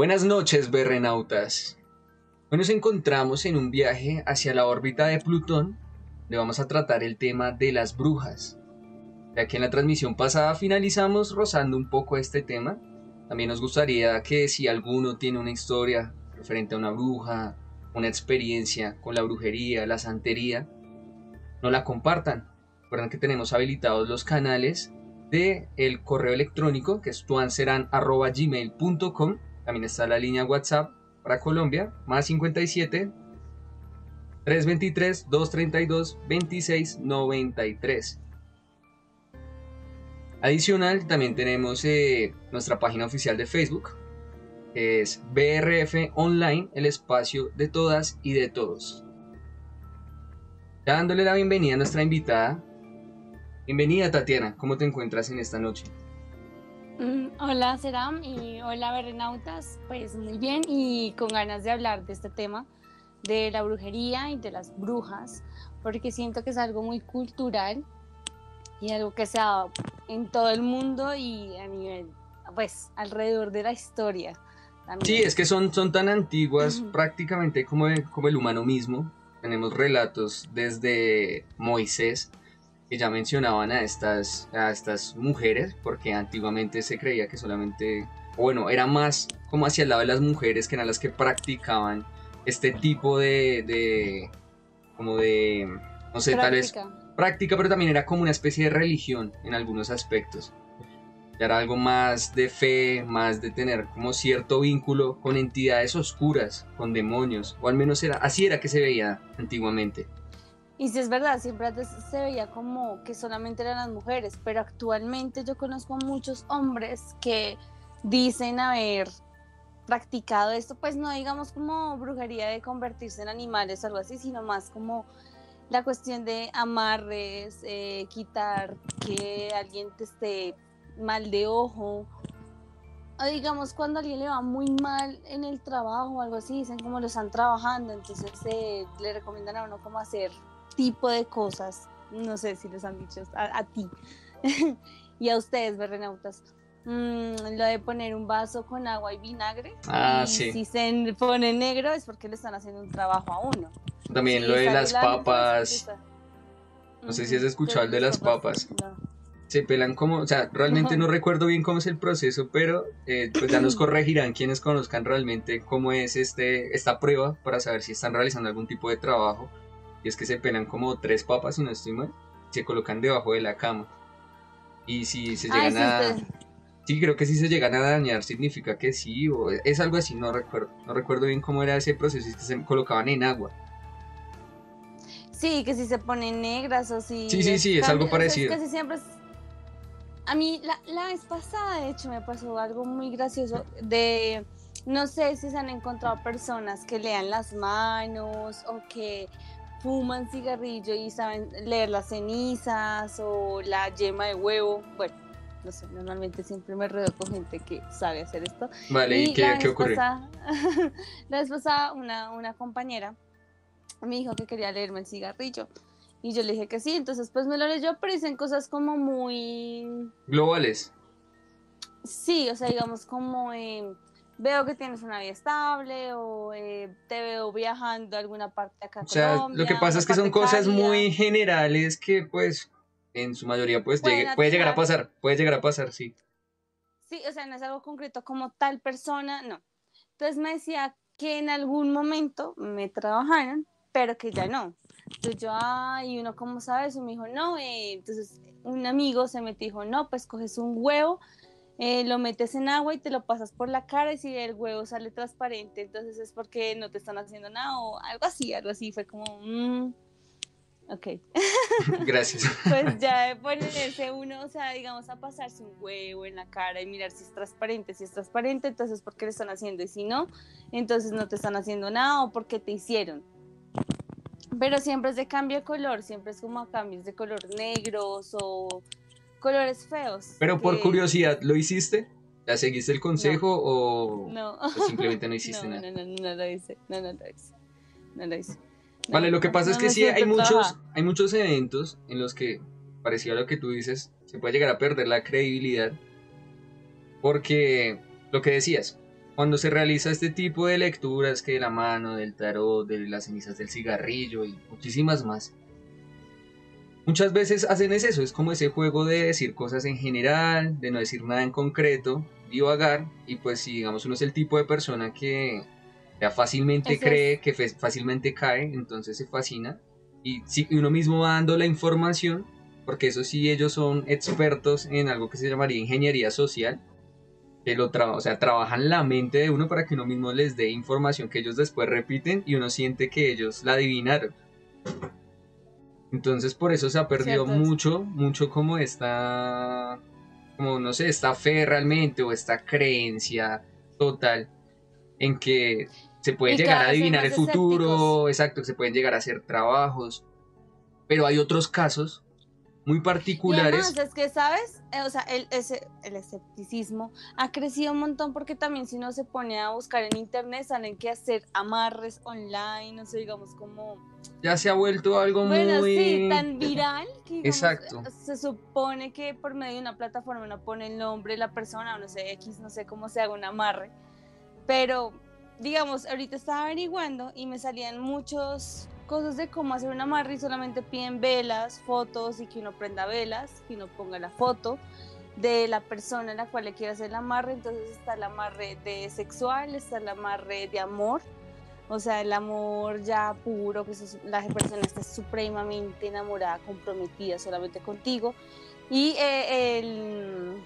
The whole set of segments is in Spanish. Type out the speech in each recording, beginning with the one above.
Buenas noches, berrenautas. Hoy nos encontramos en un viaje hacia la órbita de Plutón, donde vamos a tratar el tema de las brujas. Ya que en la transmisión pasada finalizamos rozando un poco este tema, también nos gustaría que si alguno tiene una historia referente a una bruja, una experiencia con la brujería, la santería, no la compartan. Recuerden que tenemos habilitados los canales de el correo electrónico que es tuanceran.gmail.com también está la línea WhatsApp para Colombia, más 57 323 232 2693. Adicional, también tenemos eh, nuestra página oficial de Facebook, que es BRF Online, el espacio de todas y de todos. Dándole la bienvenida a nuestra invitada. Bienvenida Tatiana, ¿cómo te encuentras en esta noche? Mm, hola Seram y hola Berrenautas, pues muy bien y con ganas de hablar de este tema de la brujería y de las brujas, porque siento que es algo muy cultural y algo que se ha en todo el mundo y a nivel, pues, alrededor de la historia. Sí, es que son, son tan antiguas prácticamente como como el humano mismo. Tenemos relatos desde Moisés que ya mencionaban a estas, a estas mujeres, porque antiguamente se creía que solamente, bueno, era más como hacia el lado de las mujeres que eran las que practicaban este tipo de, de como de, no sé, tal vez práctica, pero también era como una especie de religión en algunos aspectos. Era algo más de fe, más de tener como cierto vínculo con entidades oscuras, con demonios, o al menos era así era que se veía antiguamente. Y si es verdad, siempre se veía como que solamente eran las mujeres, pero actualmente yo conozco a muchos hombres que dicen haber practicado esto, pues no digamos como brujería de convertirse en animales o algo así, sino más como la cuestión de amarres, eh, quitar que alguien te esté mal de ojo, o digamos cuando alguien le va muy mal en el trabajo o algo así, dicen como lo están trabajando, entonces eh, le recomiendan a uno cómo hacer tipo de cosas, no sé si les han dicho a, ti y a ustedes, berrenautas. Mm, lo de poner un vaso con agua y vinagre. Ah, Si se pone negro es porque le están haciendo un trabajo a uno. También lo de las papas. No sé si has escuchado el de las papas. Se pelan como, o sea, realmente no recuerdo bien cómo es el proceso, pero eh, pues ya nos corregirán quienes conozcan realmente cómo es este, esta prueba para saber si están realizando algún tipo de trabajo. Y es que se pelan como tres papas, si no estoy mal, se colocan debajo de la cama. Y si se llegan a... Sí, creo que si se llegan a dañar significa que sí, o es algo así, no recuerdo. No recuerdo bien cómo era ese proceso, es que se colocaban en agua. Sí, que si se ponen negras o si... Sí, sí, sí, es algo parecido. casi siempre A mí la, la vez pasada, de hecho, me pasó algo muy gracioso de... No sé si se han encontrado personas que lean las manos o que fuman cigarrillo y saben leer las cenizas o la yema de huevo. Bueno, no sé, normalmente siempre me rodeo con gente que sabe hacer esto. Vale, ¿y, qué, ¿qué ocurre? la vez pasada una, una compañera me dijo que quería leerme el cigarrillo. Y yo le dije que sí, entonces pues me lo leyó, pero dicen cosas como muy... Globales. Sí, o sea, digamos como veo que tienes una vida estable o eh, te veo viajando a alguna parte acá. O sea, lo que pasa es que son cosas muy generales que pues en su mayoría pues puede llegar a pasar, puede llegar a pasar, sí. Sí, o sea, no es algo concreto como tal persona, no. Entonces me decía que en algún momento me trabajaron pero que ya no. Entonces yo, ay, uno, ¿cómo sabes? Y me dijo, no, eh, entonces un amigo se me dijo, no, pues coges un huevo, eh, lo metes en agua y te lo pasas por la cara y si el huevo sale transparente, entonces es porque no te están haciendo nada o algo así, algo así, fue como, mmm, ok. Gracias. pues ya de ponerse uno, o sea, digamos, a pasarse un huevo en la cara y mirar si es transparente, si es transparente, entonces porque le están haciendo y si no, entonces no te están haciendo nada o porque te hicieron. Pero siempre es de cambio de color, siempre es como cambios de color negros o colores feos. Pero por curiosidad, ¿lo hiciste? ¿Ya seguiste el consejo o, simplemente no hiciste nada? No, no, no, no lo hice, no, no lo hice, no lo hice. vale, lo que pasa es que sí, hay muchos, hay muchos eventos en los que, parecido a lo que tú dices, se puede llegar a perder la credibilidad porque lo que decías, cuando se realiza este tipo de lecturas que de la mano, del tarot, de las cenizas del cigarrillo y muchísimas más, muchas veces hacen es eso, es como ese juego de decir cosas en general, de no decir nada en concreto, divagar, y pues si digamos uno es el tipo de persona que ya fácilmente cree, que fácilmente cae, entonces se fascina, y si uno mismo va dando la información, porque eso sí ellos son expertos en algo que se llamaría ingeniería social, que lo o sea, trabajan la mente de uno para que uno mismo les dé información que ellos después repiten y uno siente que ellos la adivinaron. Entonces por eso se ha perdido mucho, mucho como esta, como no sé, esta fe realmente o esta creencia total en que se puede llegar a adivinar el futuro, exacto, que se pueden llegar a hacer trabajos, pero hay otros casos muy particulares. Y es que, ¿sabes? Eh, o sea, el, ese, el escepticismo ha crecido un montón porque también si uno se pone a buscar en internet salen que hacer amarres online, no sé, digamos como... Ya se ha vuelto algo bueno, muy... sí, tan viral que Exacto. se supone que por medio de una plataforma uno pone el nombre de la persona, o no sé, X, no sé cómo se haga un amarre, pero digamos, ahorita estaba averiguando y me salían muchos cosas de cómo hacer un amarre y solamente piden velas, fotos y que uno prenda velas, que uno ponga la foto de la persona a la cual le quiere hacer el amarre. Entonces está el amarre de sexual, está el amarre de amor, o sea, el amor ya puro, que la persona está supremamente enamorada, comprometida solamente contigo. Y eh, el,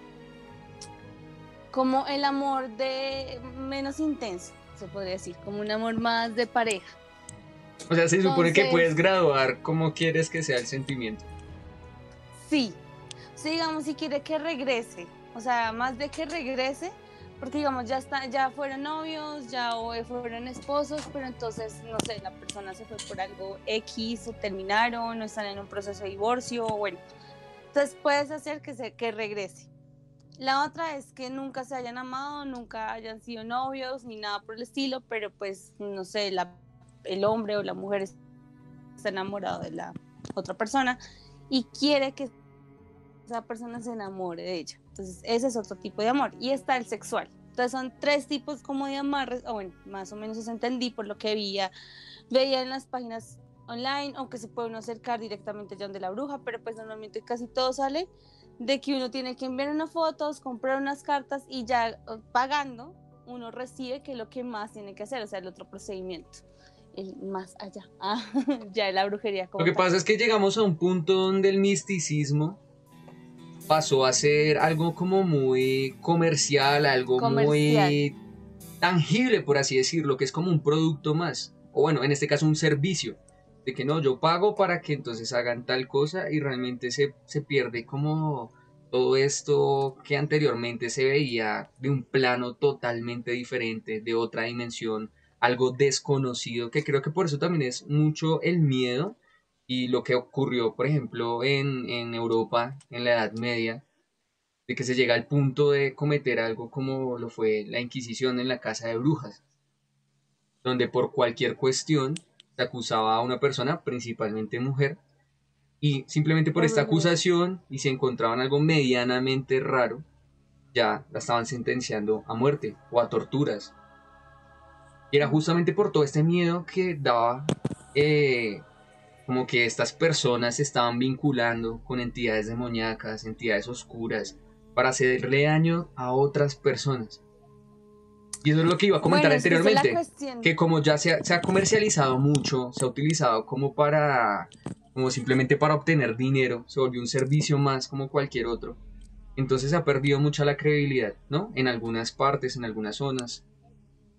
como el amor de menos intenso, se podría decir, como un amor más de pareja. O sea, se supone que puedes graduar como quieres que sea el sentimiento. Sí. sí, digamos, si quiere que regrese, o sea, más de que regrese, porque digamos, ya, está, ya fueron novios, ya fueron esposos, pero entonces, no sé, la persona se fue por algo X o terminaron o están en un proceso de divorcio, o bueno. Entonces puedes hacer que, se, que regrese. La otra es que nunca se hayan amado, nunca hayan sido novios ni nada por el estilo, pero pues, no sé, la el hombre o la mujer está enamorado de la otra persona y quiere que esa persona se enamore de ella. Entonces, ese es otro tipo de amor. Y está el sexual. Entonces, son tres tipos como de amarres, o bueno, más o menos eso entendí por lo que veía, veía en las páginas online, aunque se puede uno acercar directamente ya donde la bruja, pero pues normalmente casi todo sale de que uno tiene que enviar unas fotos, comprar unas cartas y ya pagando, uno recibe que es lo que más tiene que hacer, o sea, el otro procedimiento el más allá, ah, ya la brujería. Lo que pasa es que llegamos a un punto donde el misticismo pasó a ser algo como muy comercial, algo muy tangible, por así decirlo, que es como un producto más, o bueno, en este caso un servicio, de que no, yo pago para que entonces hagan tal cosa y realmente se, se pierde como todo esto que anteriormente se veía de un plano totalmente diferente, de otra dimensión, algo desconocido, que creo que por eso también es mucho el miedo y lo que ocurrió, por ejemplo, en, en Europa en la Edad Media, de que se llega al punto de cometer algo como lo fue la Inquisición en la Casa de Brujas, donde por cualquier cuestión se acusaba a una persona, principalmente mujer, y simplemente por esta acusación y si encontraban algo medianamente raro, ya la estaban sentenciando a muerte o a torturas y era justamente por todo este miedo que daba eh, como que estas personas se estaban vinculando con entidades demoníacas, entidades oscuras, para hacerle daño a otras personas. Y eso es lo que iba a comentar anteriormente, que como ya se ha, comercializado mucho, se ha utilizado como para, como simplemente para obtener dinero, se volvió un servicio más como cualquier otro. Entonces se ha perdido mucha la credibilidad, ¿no? En algunas partes, en algunas zonas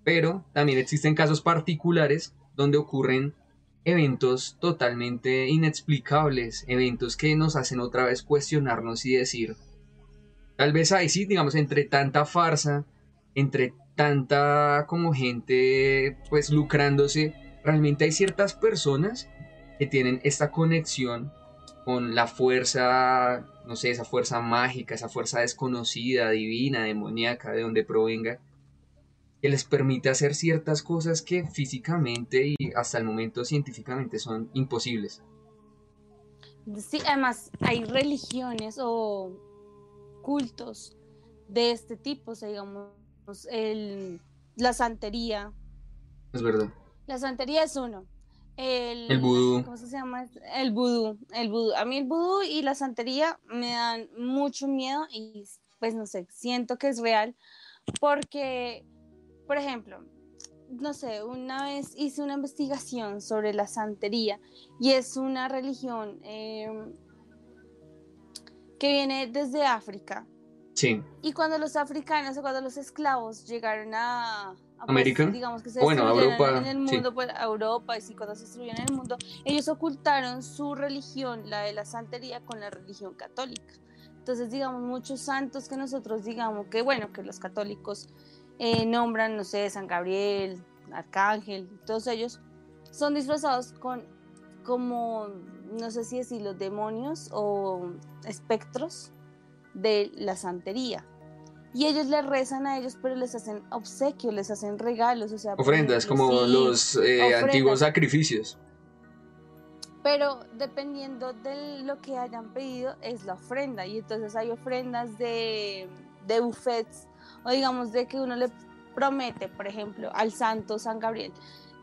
pero también existen casos particulares donde ocurren eventos totalmente inexplicables, eventos que nos hacen otra vez cuestionarnos y decir, tal vez ahí sí, digamos, entre tanta farsa, entre tanta como gente pues lucrándose, realmente hay ciertas personas que tienen esta conexión con la fuerza, no sé, esa fuerza mágica, esa fuerza desconocida, divina, demoníaca, de donde provenga, que les permite hacer ciertas cosas que físicamente y hasta el momento científicamente son imposibles. Sí, además hay religiones o cultos de este tipo, o sea, digamos, el la santería. Es verdad. La santería es uno. El, el vudú. ¿Cómo se llama? El vudú. El vudú. A mí el vudú y la santería me dan mucho miedo y pues no sé, siento que es real porque, por ejemplo, no sé, una vez hice una investigación sobre la santería y es una religión em, que viene desde África. Sí. Y cuando los africanos o cuando los esclavos llegaron a, pues, América, digamos que se bueno, Europa, en el mundo, pues, a Europa, y cuando se destruyeron en el mundo, ellos ocultaron su religión, la de la santería, con la religión católica. Entonces, digamos, muchos santos que nosotros digamos que, bueno, que los católicos eh, nombran, no sé, San Gabriel, Arcángel, todos ellos, son disfrazados con como, no sé si decir los demonios o espectros de la santería. Y ellos les rezan a ellos, pero les hacen obsequios, les hacen regalos, o sea... Ofrendas, como los eh, antiguos sacrificios. Pero dependiendo de lo que hayan pedido, es la ofrenda. Y entonces hay ofrendas de, de buffets, o digamos de que uno le promete, por ejemplo, al santo San Gabriel,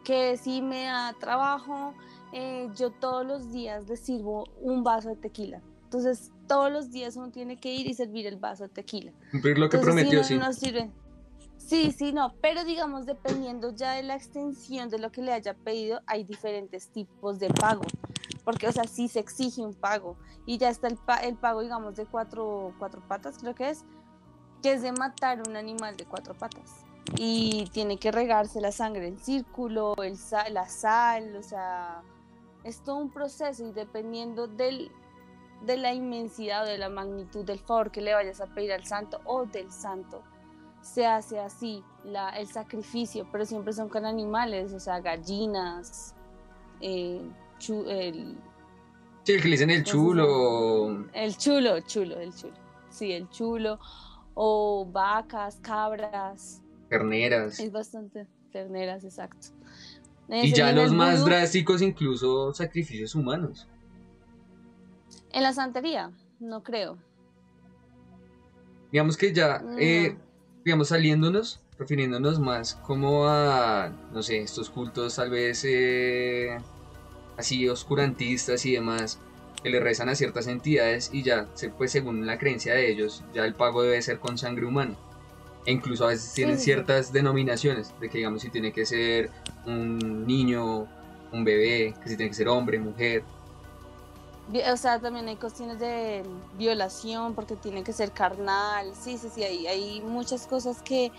que si me da trabajo, eh, yo todos los días le sirvo un vaso de tequila. Entonces, todos los días uno tiene que ir y servir el vaso de tequila. Cumplir lo que prometió, sí. Sí, sí, no, pero digamos, dependiendo ya de la extensión de lo que le haya pedido, hay diferentes tipos de pago. Porque, o sea, sí se exige un pago. Y ya está el, el pago, digamos, de cuatro, cuatro patas, creo que es, que es de matar un animal de cuatro patas y tiene que regarse la sangre en círculo, el la sal, o sea, es todo un proceso y dependiendo del, de la inmensidad o de la magnitud del favor que le vayas a pedir al santo o del santo, se hace así la, el sacrificio, pero siempre son con animales, o sea, gallinas, eh, el... Sí, el que le dicen el chulo. El chulo, chulo, el chulo. Sí, el chulo. O vacas, cabras, Terneras. Es bastante terneras, exacto. y ya los más drásticos, incluso sacrificios humanos. En la santería, no creo. Digamos que ya, eh, digamos, saliéndonos, refiriéndonos más como a, no sé, estos cultos tal vez eh, así oscurantistas y demás, que le rezan a ciertas entidades y ya, pues según la creencia de ellos, ya el pago debe ser con sangre humana. E incluso a veces tienen ciertas denominaciones, de que digamos si tiene que ser un niño, un bebé, que si tiene que ser hombre, mujer. O sea, también hay cuestiones de violación porque tiene que ser carnal. Sí, sí, sí, hay, hay muchas cosas que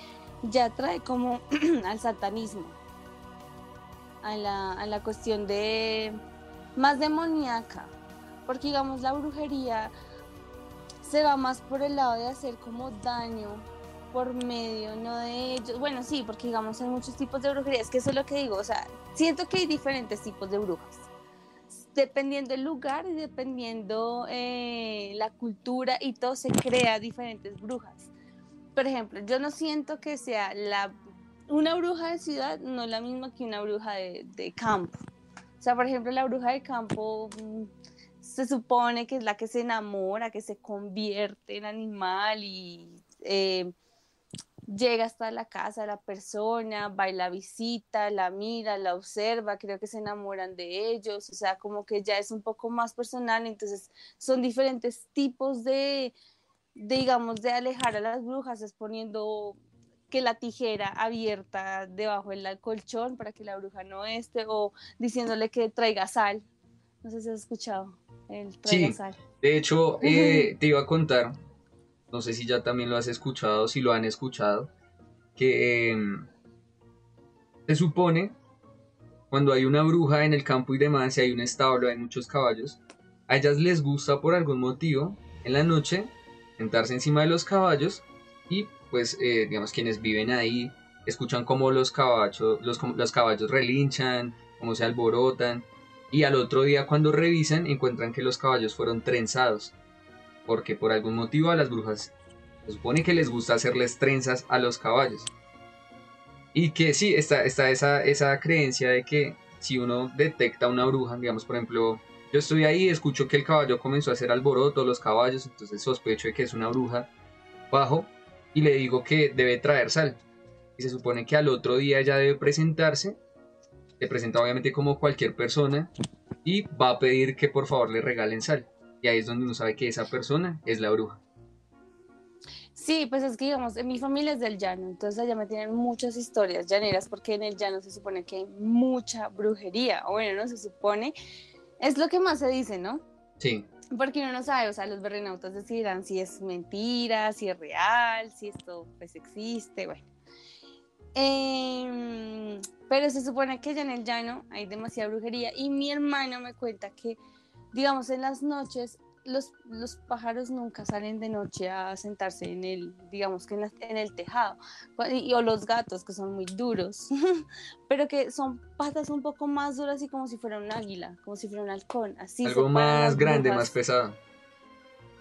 ya trae como al satanismo, a la, a la cuestión de más demoníaca, porque digamos la brujería se va más por el lado de hacer como daño por medio, no de ellos. Bueno, sí, porque digamos hay muchos tipos de brujería, es que eso es lo que digo, o sea, siento que hay diferentes tipos de brujas. Dependiendo el lugar y dependiendo eh, la cultura y todo, se crea diferentes brujas. Por ejemplo, yo no siento que sea la, una bruja de ciudad, no la misma que una bruja de, campo. O sea, por ejemplo, la bruja de campo mm, se supone que es la que se enamora, que se convierte en animal y eh, llega hasta la casa de la persona, va y la visita, la mira, la observa, creo que se enamoran de ellos, o sea, como que ya es un poco más personal, entonces son diferentes tipos de, digamos, de alejar a las brujas, es poniendo que la tijera abierta debajo del colchón para que la bruja no esté, o diciéndole que traiga sal. No sé si has escuchado el sí, De hecho, eh, te iba a contar no sé si ya también lo has escuchado, si lo han escuchado, que em, se supone cuando hay una bruja en el campo y demás, si hay un establo, hay muchos caballos, a ellas les gusta por algún motivo en la noche sentarse encima de los caballos y pues eh, digamos quienes viven ahí escuchan cómo los caballos, los, los caballos relinchan, cómo se alborotan y al otro día cuando revisan encuentran que los caballos fueron trenzados porque por algún motivo a las brujas se supone que les gusta hacerles trenzas a los caballos. Y que sí, está, está esa, esa creencia de que si uno detecta una bruja, digamos por ejemplo, yo estoy ahí, escucho que el caballo comenzó a hacer alboroto, los caballos, entonces sospecho de que es una bruja, bajo y le digo que debe traer sal. y se supone que al otro día ya debe presentarse. Se presenta obviamente como cualquier persona y va a pedir que por favor le regalen sal. Y ahí es donde uno sabe que esa persona es la bruja. Sí, pues es que digamos, en mi familia es del llano, entonces allá me tienen muchas historias llaneras porque en el llano se supone que hay mucha brujería, o bueno, no se supone, es lo que más se dice, ¿no? Sí. Porque uno no sabe, o sea, los berrenautas decidirán si es mentira, si es real, si esto pues existe, bueno. Em, pero se supone que allá en el llano hay demasiada brujería y mi hermano me cuenta que, digamos, en las noches los, los pájaros nunca salen de noche a sentarse en el, digamos que en, el tejado, y, o los gatos que son muy duros, pero que son patas un poco más duras y como si fuera un águila, como si fuera un halcón, así. Algo más grande, más pesado.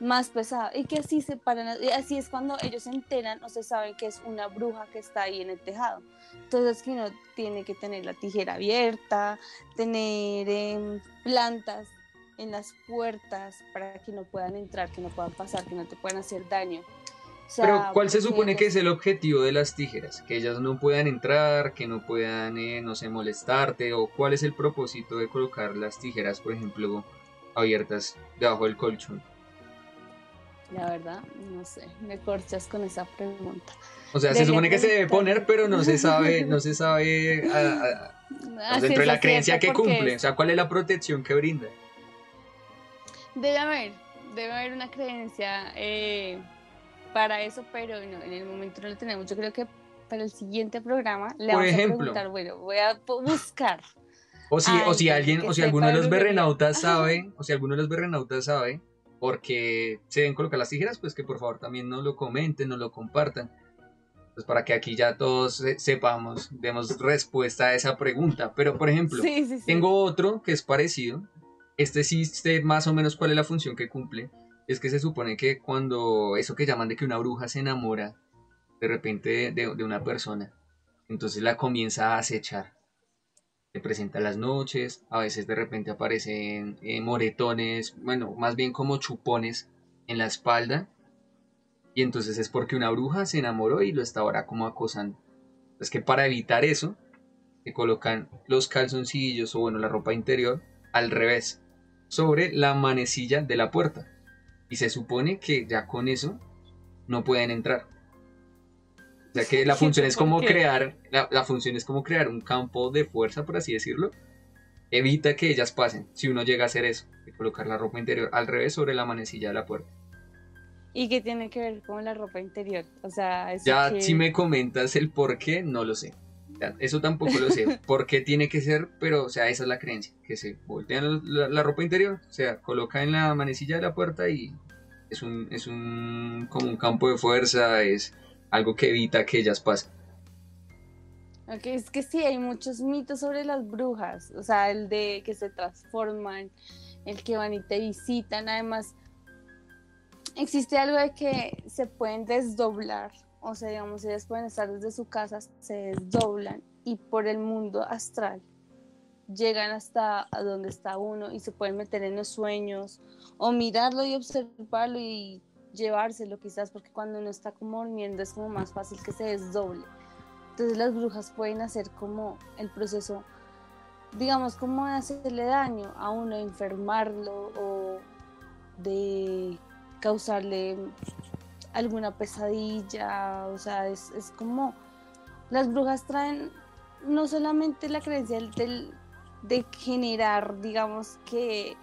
Más pesado, y que así se paran, y así es cuando ellos se enteran o se saben que es una bruja que está ahí en el tejado. Entonces que uno tiene que tener la tijera abierta, tener em, plantas en las puertas para que no puedan entrar, que no puedan pasar, que no te puedan hacer daño. Pero ¿cuál se supone que es el objetivo de las tijeras? Que ellas no puedan entrar, que no puedan, eh, no sé, molestarte, o cuál es el propósito de colocar las tijeras, por ejemplo, abiertas debajo del colchón. La verdad, no sé, me corchas con esa pregunta. O sea, se supone que se debe poner, pero no se sabe, no se sabe dentro de la creencia que cumple. O sea, ¿cuál es la protección que brinda? Debe haber, debe haber una creencia eh, para eso, pero en el momento no lo tenemos. Yo creo que para el siguiente programa le vamos a preguntar, bueno, voy a buscar. O si, o si alguien, o si alguno de los berrenautas sabe, o si alguno de los berrenautas sabe, porque se deben colocar las tijeras, pues que por favor también nos lo comenten, nos lo compartan. Pues para que aquí ya todos sepamos, demos respuesta a esa pregunta. Pero por ejemplo, tengo otro que es parecido, este sí sé más o menos cuál es la función que cumple. Es que se supone que cuando eso que llaman de que una bruja se enamora de repente de, una persona, entonces la comienza a acechar. Se presenta las noches, a veces de repente aparecen eh, moretones, bueno, más bien como chupones en la espalda. Y entonces es porque una bruja se enamoró y lo está ahora como acosando. Es que para evitar eso, se colocan los calzoncillos o bueno, la ropa interior al revés sobre la manecilla de la puerta. Y se supone que ya con eso no pueden entrar. O sea que la función es como crear, la, función es como crear un campo de fuerza, por así decirlo. Evita que ellas pasen, si uno llega a hacer eso, de colocar la ropa interior al revés sobre la manecilla de la puerta. ¿Y qué tiene que ver con la ropa interior? O sea, ya si me comentas el por qué, no lo sé. Eso tampoco lo sé. ¿Por qué tiene que ser? Pero, o sea, esa es la creencia. Que se voltean la, ropa interior, o sea, coloca en la manecilla de la puerta y es un, es un, como un campo de fuerza, es algo que evita que ellas pasen. Ok, es que sí, hay muchos mitos sobre las brujas. O sea, el de que se transforman, el que van y te visitan. Además, existe algo de que se pueden desdoblar o sea, digamos, ellas pueden estar desde su casa, se desdoblan y por el mundo astral llegan hasta donde está uno y se pueden meter en los sueños o mirarlo y observarlo y llevárselo quizás porque cuando uno está como durmiendo es como más fácil que se desdoble. Entonces las brujas pueden hacer como el proceso, digamos, como de hacerle daño a uno, enfermarlo o de causarle alguna pesadilla, o sea, es, como las brujas traen no solamente la creencia del, de generar, digamos, que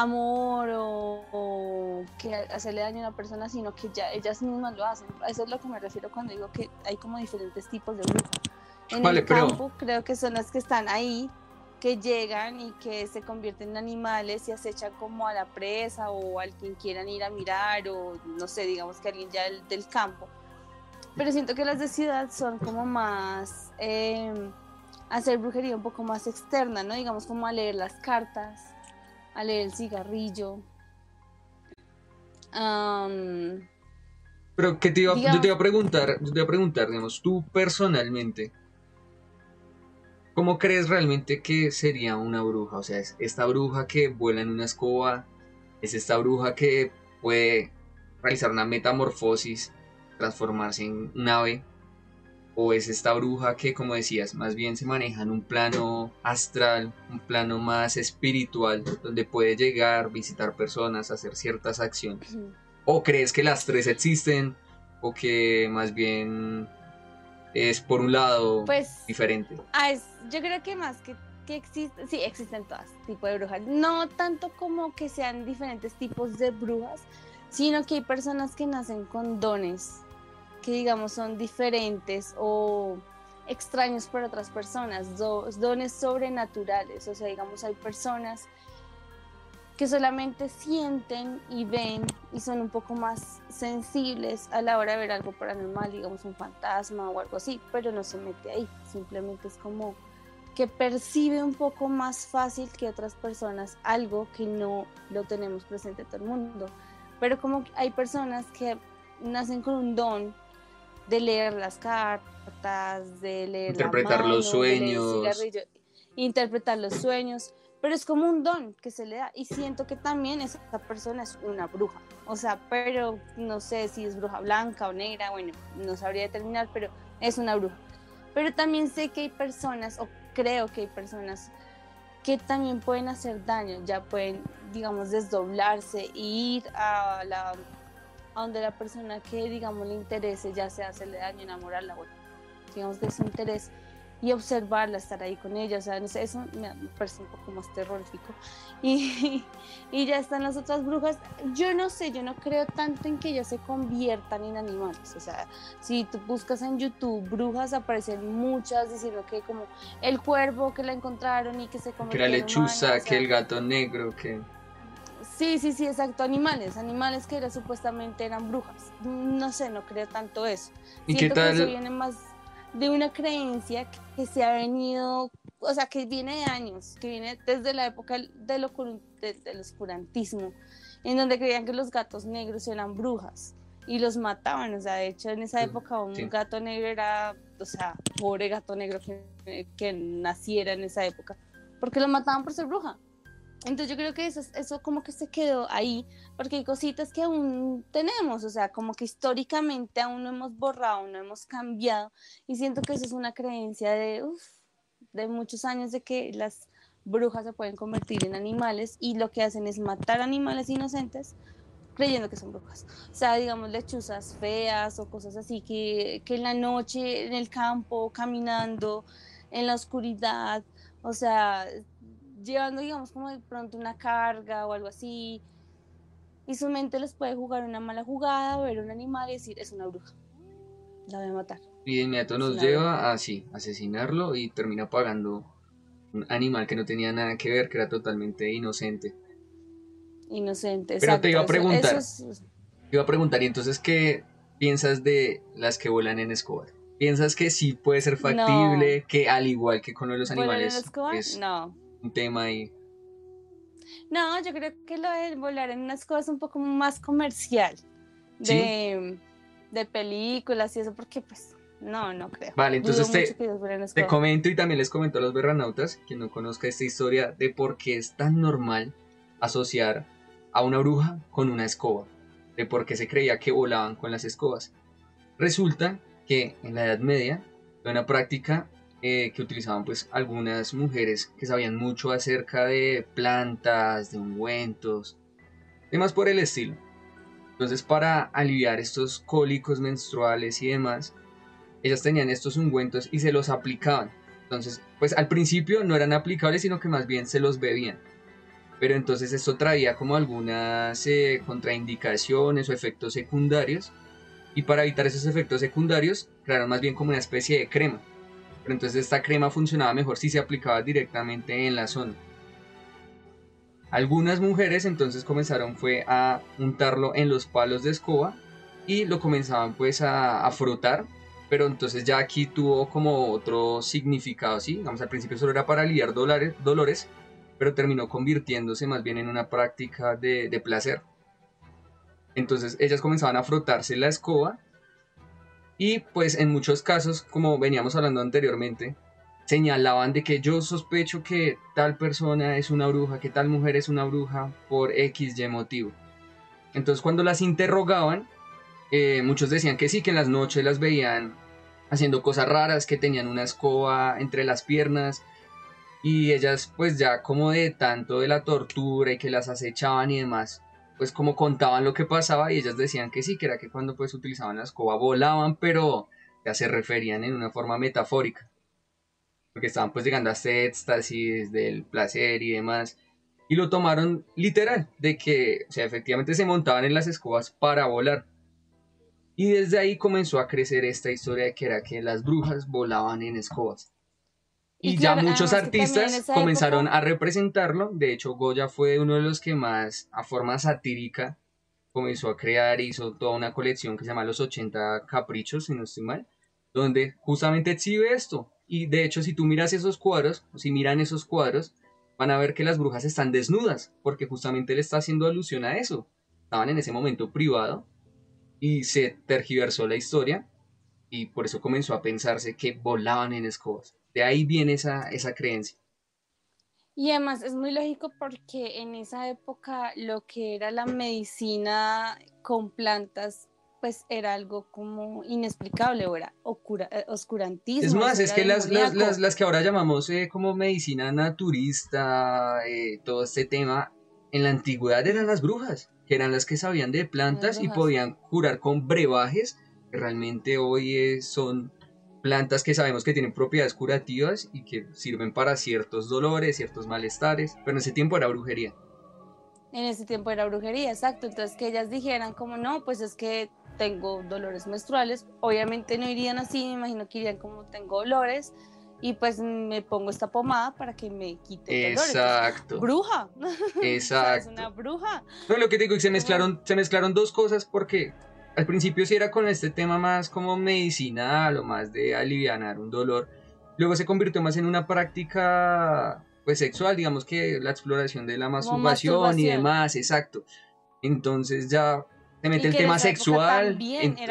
amor o, que hacerle daño a una persona, sino que ya ellas mismas lo hacen. Eso es lo que me refiero cuando digo que hay como diferentes tipos de brujas. En el campo creo que son las que están ahí que llegan y que se convierten en animales y acechan como a la presa o al quien quieran ir a mirar o no sé, digamos que alguien ya del, campo. Pero siento que las de ciudad son como más eh, hacer brujería un poco más externa, ¿no? Digamos como a leer las cartas, a leer el cigarrillo. Pero que te iba, yo te iba a preguntar, yo te iba a preguntar, digamos, tú personalmente, ¿Cómo crees realmente que sería una bruja? O sea, es esta bruja que vuela en una escoba, es esta bruja que puede realizar una metamorfosis, transformarse en un ave, o es esta bruja que, como decías, más bien se maneja en un plano astral, un plano más espiritual, donde puede llegar, visitar personas, hacer ciertas acciones? ¿O crees que las tres existen o que más bien es por un lado pues, diferente? Ah, yo creo que más que, que existen, sí, existen todas tipos de brujas. No tanto como que sean diferentes tipos de brujas, sino que hay personas que nacen con dones que digamos son diferentes o extraños para otras personas, dones sobrenaturales, o sea, digamos hay personas que solamente sienten y ven y son un poco más sensibles a la hora de ver algo paranormal, digamos un fantasma o algo así, pero no se mete ahí, simplemente es como que percibe un poco más fácil que otras personas algo que no lo tenemos presente todo el mundo. Pero como hay personas que nacen con un don de leer las cartas, de leer interpretar los sueños, interpretar los sueños, pero es como un don que se le da y siento que también esa persona es una bruja, o sea, pero no sé si es bruja blanca o negra, bueno, no sabría determinar, pero es una bruja. Pero también sé que hay personas, o creo que hay personas que también pueden hacer daño, ya pueden, digamos, desdoblarse e ir a la a donde la persona que, digamos, le interese, ya sea hacerle daño, enamorarla, bueno, digamos de su interés, y observarla, estar ahí con ella, o sea, eso me, parece un poco más terrorífico. Y, y, ya están las otras brujas. Yo no sé, yo no creo tanto en que ellas se conviertan en animales. O sea, si tú buscas en YouTube brujas, aparecen muchas diciendo que como el cuervo que la encontraron y que se convirtió Que la lechuza, que el gato negro, que... Sí, sí, sí, exacto, animales, animales que era, supuestamente eran brujas. No sé, no creo tanto eso. ¿Y qué tal? Que eso viene más de una creencia que se ha venido, o sea, que viene de años, que viene desde la época del, oscurantismo, en donde creían que los gatos negros eran brujas y los mataban. O sea, de hecho, en esa época un gato negro era, o sea, pobre gato negro que, que naciera en esa época, porque lo mataban por ser bruja. Entonces yo creo que eso, eso como que se quedó ahí, porque hay cositas que aún tenemos, o sea, como que históricamente aún no hemos borrado, no hemos cambiado, y siento que eso es una creencia de, de muchos años de que las brujas se pueden convertir en animales y lo que hacen es matar animales inocentes creyendo que son brujas. O sea, digamos, lechuzas feas o cosas así que, que en la noche, en el campo, caminando, en la oscuridad, o sea, llevando, digamos, como de pronto una carga o algo así, y su mente les puede jugar una mala jugada o ver un animal y decir, es una bruja, la voy a matar. Y de inmediato nos lleva a, sí, asesinarlo y termina pagando un animal que no tenía nada que ver, que era totalmente inocente. Inocente, Pero te iba a preguntar, te iba a preguntar, y entonces, ¿qué piensas de las que vuelan en escobar? ¿Piensas que sí puede ser factible, que al igual que con los animales, en escobar? no un tema ahí. No, yo creo que lo de volar en unas cosas un poco más comercial, de, de películas y eso, porque pues no, no creo. Vale, entonces te, te, comento y también les comento a los berranautas, que no conozca esta historia, de por qué es tan normal asociar a una bruja con una escoba, de por qué se creía que volaban con las escobas. Resulta que en la Edad Media fue una práctica eh, que utilizaban pues algunas mujeres que sabían mucho acerca de plantas, de ungüentos, demás por el estilo. Entonces para aliviar estos cólicos menstruales y demás, ellas tenían estos ungüentos y se los aplicaban. Entonces, pues al principio no eran aplicables, sino que más bien se los bebían. Pero entonces esto traía como algunas eh, contraindicaciones o efectos secundarios. Y para evitar esos efectos secundarios, crearon más bien como una especie de crema pero entonces esta crema funcionaba mejor si se aplicaba directamente en la zona. Algunas mujeres entonces comenzaron fue a untarlo en los palos de escoba y lo comenzaban pues a, frotar, pero entonces ya aquí tuvo como otro significado, ¿sí? Vamos, al principio solo era para aliviar dolores pero terminó convirtiéndose más bien en una práctica de, de placer. Entonces ellas comenzaban a frotarse la escoba y pues en muchos casos, como veníamos hablando anteriormente, señalaban de que yo sospecho que tal persona es una bruja, que tal mujer es una bruja por X, Y motivo. Entonces cuando las interrogaban, eh, muchos decían que sí, que en las noches las veían haciendo cosas raras, que tenían una escoba entre las piernas y ellas pues ya como de tanto de la tortura y que las acechaban y demás, pues como contaban lo que pasaba y ellas decían que sí, que era que cuando pues utilizaban la escoba volaban, pero ya se referían en una forma metafórica, porque estaban pues llegando a este éxtasis del placer y demás, y lo tomaron literal, de que, o sea, efectivamente se montaban en las escobas para volar. Y desde ahí comenzó a crecer esta historia de que era que las brujas volaban en escobas. Y, ya muchos artistas comenzaron a representarlo. De hecho, Goya fue uno de los que más, a forma satírica, comenzó a crear, hizo toda una colección que se llama Los 80 Caprichos, si no estoy mal, donde justamente exhibe esto. Y de hecho, si tú miras esos cuadros, o si miran esos cuadros, van a ver que las brujas están desnudas, porque justamente él está haciendo alusión a eso. Estaban en ese momento privado y se tergiversó la historia y por eso comenzó a pensarse que volaban en escobas. De ahí viene esa, esa creencia. Y además es muy lógico porque en esa época lo que era la medicina con plantas pues era algo como inexplicable o era eh, oscurantismo. Es más, es que las, las, las, que ahora llamamos eh, como medicina naturista, eh, todo este tema, en la antigüedad eran las brujas, que eran las que sabían de plantas y podían curar con brebajes, que realmente hoy son plantas que sabemos que tienen propiedades curativas y que sirven para ciertos dolores, ciertos malestares, pero en ese tiempo era brujería. En ese tiempo era brujería, exacto. Entonces que ellas dijeran como no, pues es que tengo dolores menstruales, obviamente no irían así, me imagino que irían como tengo dolores y pues me pongo esta pomada para que me quite el dolor. Exacto. bruja. Exacto. es una bruja. No, lo que te digo, se mezclaron, se mezclaron dos cosas porque al principio sí era con este tema más como medicinal o más de aliviar un dolor. Luego se convirtió más en una práctica pues sexual, digamos que la exploración de la masturbación, y demás, exacto. Entonces ya se mete el tema sexual.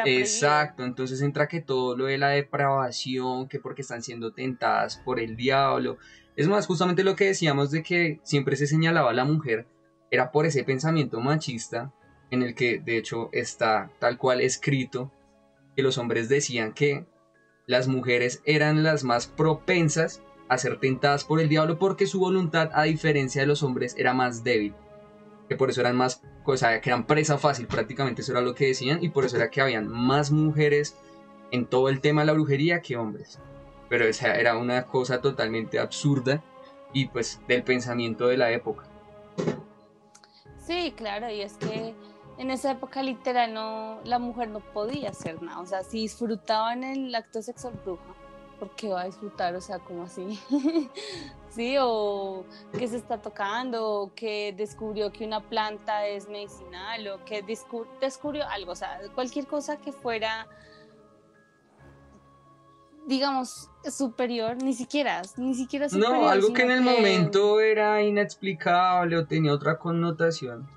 exacto, entonces entra que todo lo de la depravación, que porque están siendo tentadas por el diablo. Es más, justamente lo que decíamos de que siempre se señalaba a la mujer, era por ese pensamiento machista en el que de hecho está tal cual escrito que los hombres decían que las mujeres eran las más propensas a ser tentadas por el diablo porque su voluntad, a diferencia de los hombres, era más débil. Que por eso eran más, o que eran presa fácil, prácticamente eso era lo que decían, y por eso era que habían más mujeres en todo el tema de la brujería que hombres. Pero esa era una cosa totalmente absurda y pues del pensamiento de la época. Sí, claro, y es que en esa época literal no, la mujer no podía hacer nada, o sea, si disfrutaban el acto sexual bruja, ¿por qué va a disfrutar? O sea, como así? ¿Sí? O que se está tocando, o que descubrió que una planta es medicinal, o que descubrió algo, o sea, cualquier cosa que fuera digamos, superior, ni siquiera, ni siquiera superior. No, algo que en el momento era inexplicable o tenía otra connotación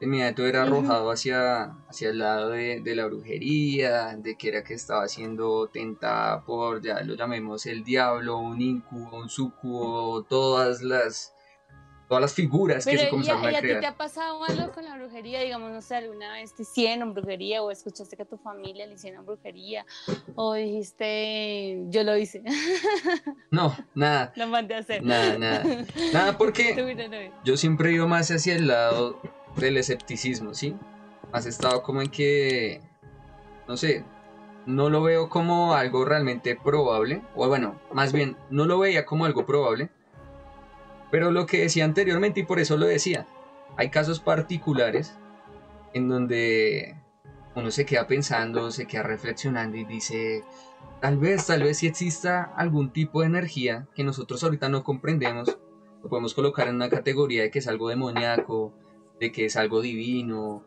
inmediato era arrojado hacia, hacia el lado de, la brujería, de que era que estaba siendo tentada por, ya lo llamemos el diablo, un incubo, un sucubo, todas las todas las figuras que se comenzaron a, crear. ¿Y a ti te ha pasado algo con la brujería? Digamos, no sé, alguna vez te hicieron brujería o escuchaste que a tu familia le hicieron brujería o dijiste, yo lo hice. No, nada. Lo mandé a hacer. Nada, nada. Nada porque yo siempre he ido más hacia el lado del escepticismo, ¿sí? Has estado como en que, no sé, no lo veo como algo realmente probable, o bueno, más bien, no lo veía como algo probable, pero lo que decía anteriormente, y por eso lo decía, hay casos particulares en donde uno se queda pensando, se queda reflexionando y dice, tal vez, tal vez si exista algún tipo de energía que nosotros ahorita no comprendemos, lo podemos colocar en una categoría de que es algo demoníaco, de que es algo divino,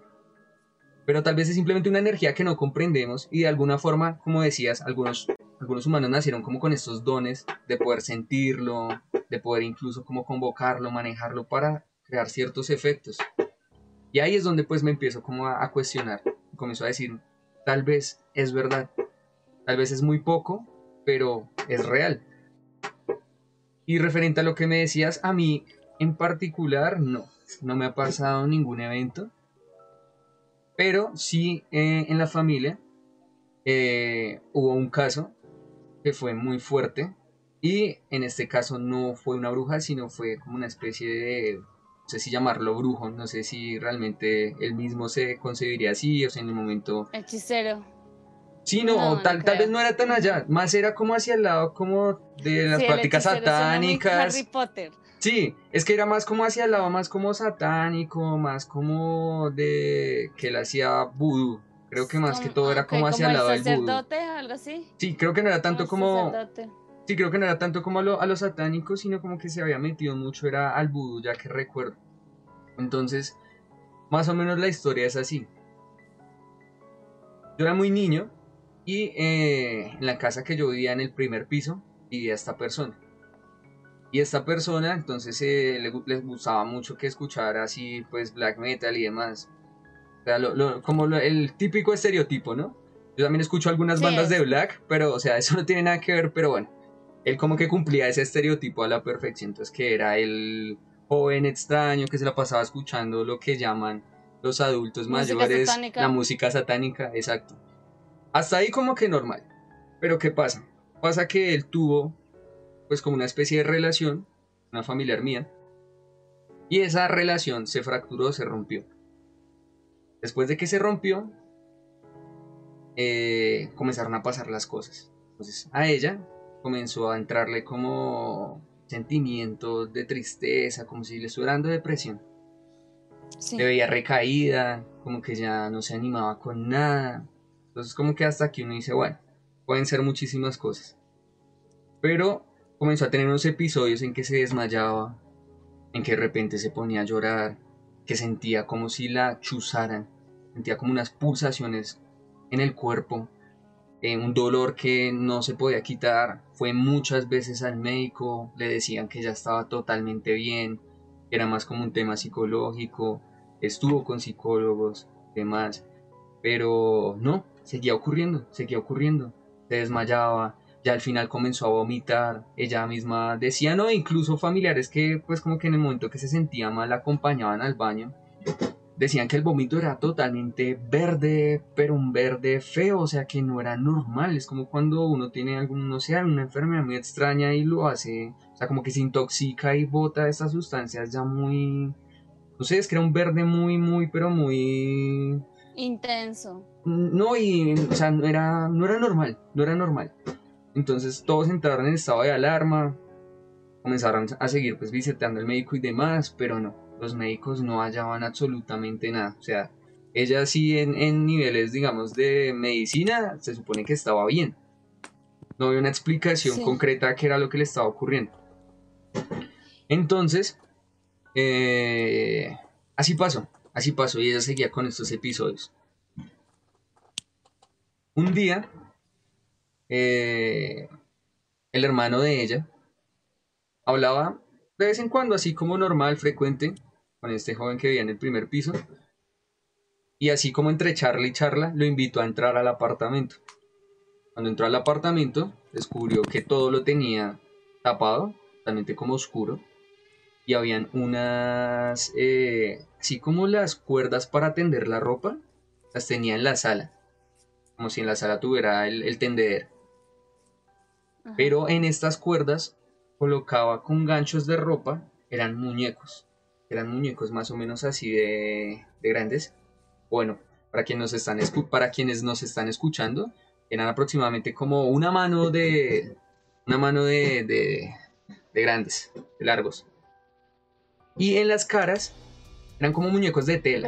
pero tal vez es simplemente una energía que no comprendemos y de alguna forma, como decías, algunos, algunos humanos nacieron como con estos dones de poder sentirlo, de poder incluso como convocarlo, manejarlo para crear ciertos efectos. Y ahí es donde pues me empiezo como a, a cuestionar, comienzo a decir, tal vez es verdad, tal vez es muy poco, pero es real. Y referente a lo que me decías, a mí en particular no no me ha pasado ningún evento, pero sí eh, en la familia eh, hubo un caso que fue muy fuerte y en este caso no fue una bruja, sino fue como una especie de, no sé si llamarlo brujo, no sé si realmente él mismo se concebiría así, o sea, en el momento... Hechicero. Sí, no, tal, tal vez no era tan allá, más era como hacia el lado como de las prácticas satánicas. Harry Potter. Sí, es que era más como hacia el lado, más como satánico, más como de que él hacía vudú. Creo que más que todo era como hacia el lado del vudú. sacerdote, algo así? Sí, creo que no era tanto como... Sí, creo que no era tanto como a lo, a los satánicos, sino como que se había metido mucho era al vudú, ya que recuerdo. Entonces, más o menos la historia es así. Yo era muy niño y eh, en la casa que yo vivía en el primer piso vivía esta persona. Y esta persona entonces eh, le, les gustaba mucho que escuchara así pues black metal y demás. O sea, como el típico estereotipo, ¿no? Yo también escucho algunas bandas de black, pero o sea, eso no tiene nada que ver, pero bueno él como que cumplía ese estereotipo a la perfección, entonces que era el joven extraño que se la pasaba escuchando lo que llaman los adultos mayores, la música satánica, exacto. Hasta ahí como que normal. Pero ¿qué pasa? Pasa que él tuvo pues como una especie de relación, una familiar mía, y esa relación se fracturó, se rompió. Después de que se rompió, eh, comenzaron a pasar las cosas. Entonces a ella comenzó a entrarle como sentimientos de tristeza, como si le estuviera dando depresión. Se veía recaída, como que ya no se animaba con nada. Entonces como que hasta aquí uno dice, bueno, pueden ser muchísimas cosas. Pero comenzó a tener unos episodios en que se desmayaba, en que de repente se ponía a llorar, que sentía como si la chuzaran, sentía como unas pulsaciones en el cuerpo eh, un dolor que no se podía quitar. Fue muchas veces al médico, le decían que ya estaba totalmente bien, era más como un tema psicológico, estuvo con psicólogos, demás, pero no, seguía ocurriendo, seguía ocurriendo, se desmayaba, ya al final comenzó a vomitar, ella misma decía, no, incluso familiares que pues como que en el momento que se sentía mal acompañaban al baño decían que el vómito era totalmente verde, pero un verde feo, o sea que no era normal, es como cuando uno tiene algún, no sé, una enfermedad muy extraña y lo hace, o sea, como que se intoxica y bota estas sustancias ya muy, no sé, es que era un verde muy, muy, pero muy... Intenso. No, y, o sea, no era, no era normal, no era normal. Entonces todos entraron en estado de alarma, comenzaron a seguir pues visitando al médico y demás, pero no, los médicos no hallaban absolutamente nada. O sea, ella sí en, niveles, digamos, de medicina se supone que estaba bien. No había una explicación concreta a qué era lo que le estaba ocurriendo. Entonces, eh, así pasó, así pasó y ella seguía con estos episodios. Un día, eh, el hermano de ella hablaba de vez en cuando, así como normal, frecuente, con este joven que vivía en el primer piso. Y así como entre charla y charla, lo invitó a entrar al apartamento. Cuando entró al apartamento, descubrió que todo lo tenía tapado, totalmente como oscuro. Y habían unas, eh, así como las cuerdas para tender la ropa, las tenía en la sala. Como si en la sala tuviera el, el tendedero. Pero en estas cuerdas colocaba con ganchos de ropa, eran muñecos eran muñecos más o menos así de, grandes. Bueno, para, quienes nos están para quienes nos están escuchando, eran aproximadamente como una mano de, una mano de, de, grandes, de largos. Y en las caras eran como muñecos de tela.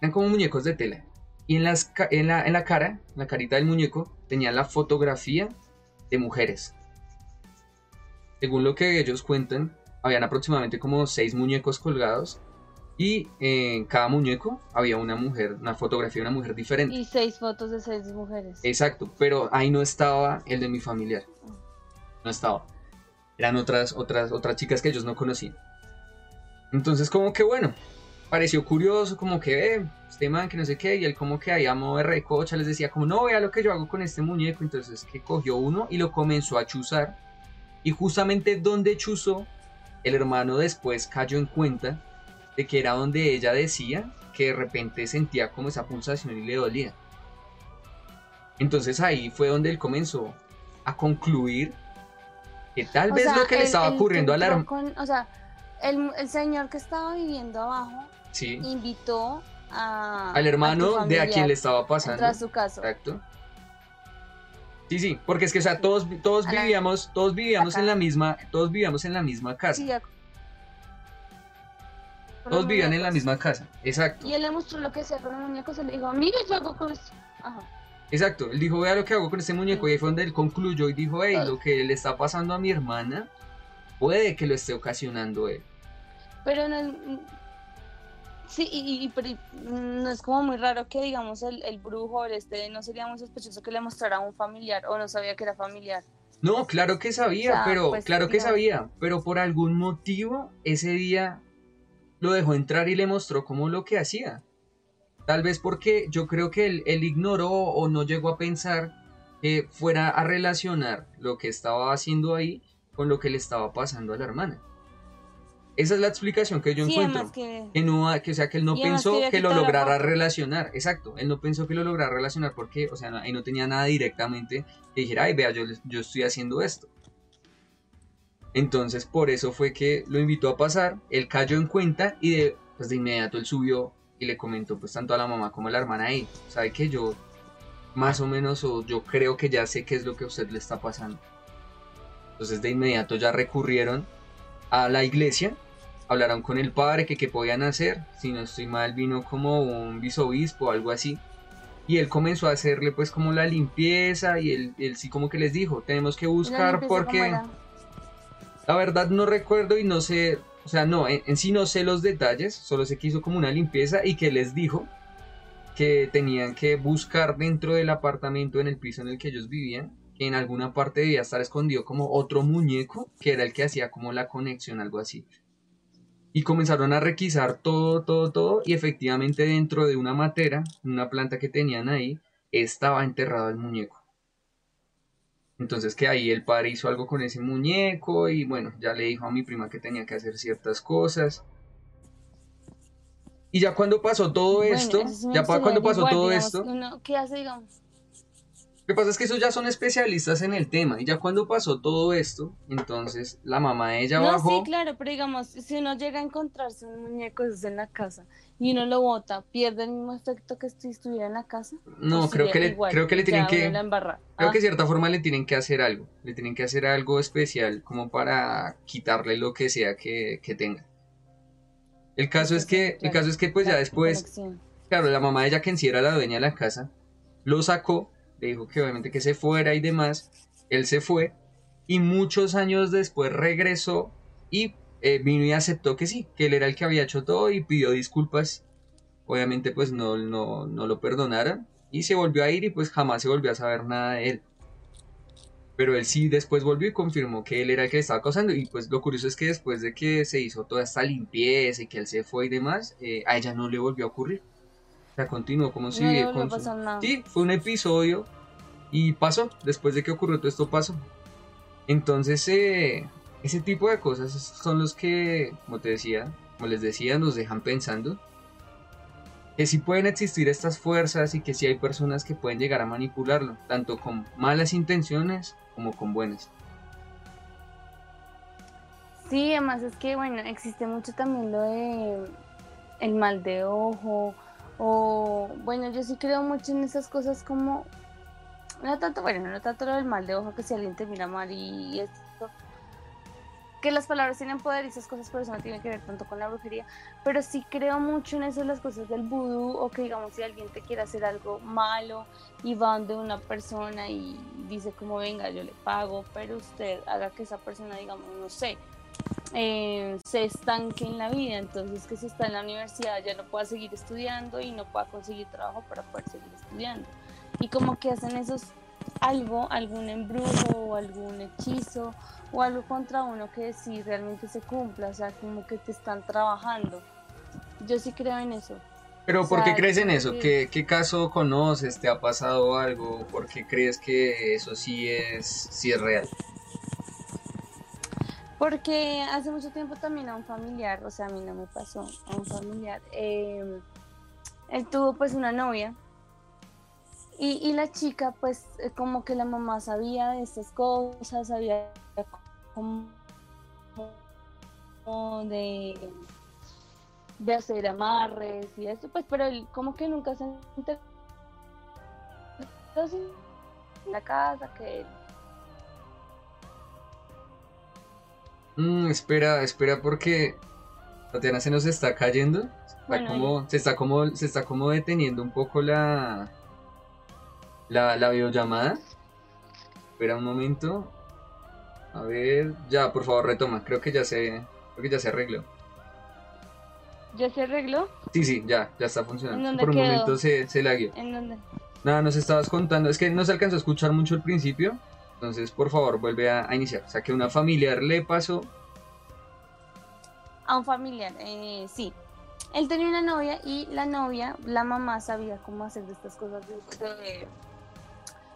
Eran como muñecos de tela. Y en, las, en, la, en la cara, la carita del muñeco, tenía la fotografía de mujeres. Según lo que ellos cuentan, habían aproximadamente como seis muñecos colgados y en cada muñeco había una mujer, una fotografía de una mujer diferente. Y seis fotos de seis mujeres. Exacto, pero ahí no estaba el de mi familiar. No estaba. Eran otras, otras, otras chicas que ellos no conocían. Entonces como que bueno, pareció curioso, como que, eh, este man que no sé qué, y él como que ahí a modo de recocha les decía como, no, vea lo que yo hago con este muñeco. Entonces que cogió uno y lo comenzó a chuzar. Y justamente donde chuzó el hermano después cayó en cuenta de que era donde ella decía que de repente sentía como esa pulsación y le dolía. Entonces ahí fue donde él comenzó a concluir que tal vez lo que le estaba ocurriendo a la hermana... O sea, el, el, señor que estaba viviendo abajo sí. invitó a, al hermano de a quien le estaba pasando. A su casa. Exacto. Sí, sí, porque es que, o sea, todos, todos vivíamos, todos vivíamos en la misma, todos vivíamos en la misma casa. todos vivían en la misma casa, exacto. Y él le mostró lo que hacía con el muñeco, se le dijo, mira, yo hago con esto. Ajá. Exacto, él dijo, vea lo que hago con este muñeco, y ahí fue donde él concluyó y dijo, hey, lo que le está pasando a mi hermana, puede que lo esté ocasionando él. Pero no, Sí, y, no es como muy raro que, digamos, el, el brujo, el este, no sería muy sospechoso que le mostrara a un familiar o no sabía que era familiar. No, claro que sabía, pero pues, claro que sabía, pero por algún motivo ese día lo dejó entrar y le mostró como lo que hacía. Tal vez porque yo creo que él, él ignoró o no llegó a pensar que fuera a relacionar lo que estaba haciendo ahí con lo que le estaba pasando a la hermana. Esa es la explicación que yo encuentro. Que... no, que, o sea, que él no pensó que, lo lograra relacionar. Exacto, él no pensó que lo lograra relacionar porque, o sea, ahí no tenía nada directamente que dijera, ay, vea, yo, yo estoy haciendo esto. Entonces, por eso fue que lo invitó a pasar, él cayó en cuenta y de, pues de inmediato él subió y le comentó pues tanto a la mamá como a la hermana ahí, sabe que yo más o menos o yo creo que ya sé qué es lo que a usted le está pasando. Entonces de inmediato ya recurrieron a la iglesia, hablaron con el padre que qué podían hacer, si no estoy mal vino como un bisobispo o algo así, y él comenzó a hacerle pues como la limpieza y él, él sí como que les dijo, tenemos que buscar porque... La verdad no recuerdo y no sé, o sea, no, en, en, sí no sé los detalles, solo sé que hizo como una limpieza y que les dijo que tenían que buscar dentro del apartamento en el piso en el que ellos vivían en alguna parte debía estar escondido como otro muñeco que era el que hacía como la conexión, algo así. Y comenzaron a requisar todo, todo, todo y efectivamente dentro de una matera, una planta que tenían ahí, estaba enterrado el muñeco. Entonces que ahí el padre hizo algo con ese muñeco y bueno, ya le dijo a mi prima que tenía que hacer ciertas cosas. Y ya cuando pasó todo esto, ya cuando pasó todo esto, ¿qué hace, digamos? Lo que pasa es que esos ya son especialistas en el tema y ya cuando pasó todo esto, entonces la mamá de ella no, bajó. Sí, claro, pero digamos, si uno llega a encontrarse un muñeco en la casa y uno lo bota, ¿pierde el mismo efecto que si estuviera en la casa? No, creo que, le, creo que le tienen que... Creo que de ah. cierta forma le tienen que hacer algo, le tienen que hacer algo especial como para quitarle lo que sea que, que tenga. El caso es que, el caso es que pues ya después, claro, la mamá de ella que en sí era la dueña de la casa, lo sacó le dijo que obviamente que se fuera y demás, él se fue y muchos años después regresó y eh, vino y aceptó que sí, que él era el que había hecho todo y pidió disculpas. Obviamente pues no, no, no lo perdonaron y se volvió a ir y pues jamás se volvió a saber nada de él. Pero él sí después volvió y confirmó que él era el que le estaba causando. Y pues lo curioso es que después de que se hizo toda esta limpieza y que él se fue y demás, eh, a ella no le volvió a ocurrir. O sea, continuó como si... No, nada. Sí, fue un episodio y pasó, después de que ocurrió todo esto pasó. Entonces, eh, ese tipo de cosas son los que, como te decía, como les decía, nos dejan pensando que sí pueden existir estas fuerzas y que sí hay personas que pueden llegar a manipularlo, tanto con malas intenciones como con buenas. Sí, además es que, bueno, existe mucho también lo de el mal de ojo, o bueno, yo sí creo mucho en esas cosas como, no tanto, bueno, no tanto lo del mal de ojo que si alguien te mira mal y esto, que las palabras tienen poder y esas cosas por eso no tienen que ver tanto con la brujería, pero sí creo mucho en eso las cosas del vudú o que digamos si alguien te quiere hacer algo malo y va donde una persona y dice como venga yo le pago, pero usted haga que esa persona digamos no sé, eh, se estanque en la vida, entonces que si está en la universidad ya no pueda seguir estudiando y no pueda conseguir trabajo para poder seguir estudiando. Y como que hacen esos algo, algún embrujo o algún hechizo o algo contra uno que sí realmente se cumpla, o sea, como que te están trabajando. Yo sí creo en eso. Pero ¿por qué crees en eso? ¿Qué, ¿Qué, caso conoces? ¿Te ha pasado algo? ¿Por qué crees que eso sí es, sí es real? Porque hace mucho tiempo también a un familiar, o sea, a mí no me pasó, a un familiar, em, él tuvo pues una novia. Y, la chica, pues, eh, como que la mamá sabía de estas cosas, sabía como de, de hacer amarres y eso, pues, pero él como que nunca se enteró. En la casa, que Mm, espera, espera porque Tatiana se nos está cayendo. como, se está como, se está como deteniendo un poco la, la, la videollamada. Espera un momento. A ver, ya, por favor, retoma. Creo que ya se, creo que ya se arregló. ¿Ya se arregló? Sí, sí, ya, ya está funcionando. Por un momento se, se lagueó. ¿En dónde? Nada, nos estabas contando. Es que no se alcanzó a escuchar mucho el principio. Entonces, por favor, vuelve a, iniciar. O sea, que una familiar le pasó. A un familiar, eh, sí. Él tenía una novia y la novia, la mamá sabía cómo hacer de estas cosas, de,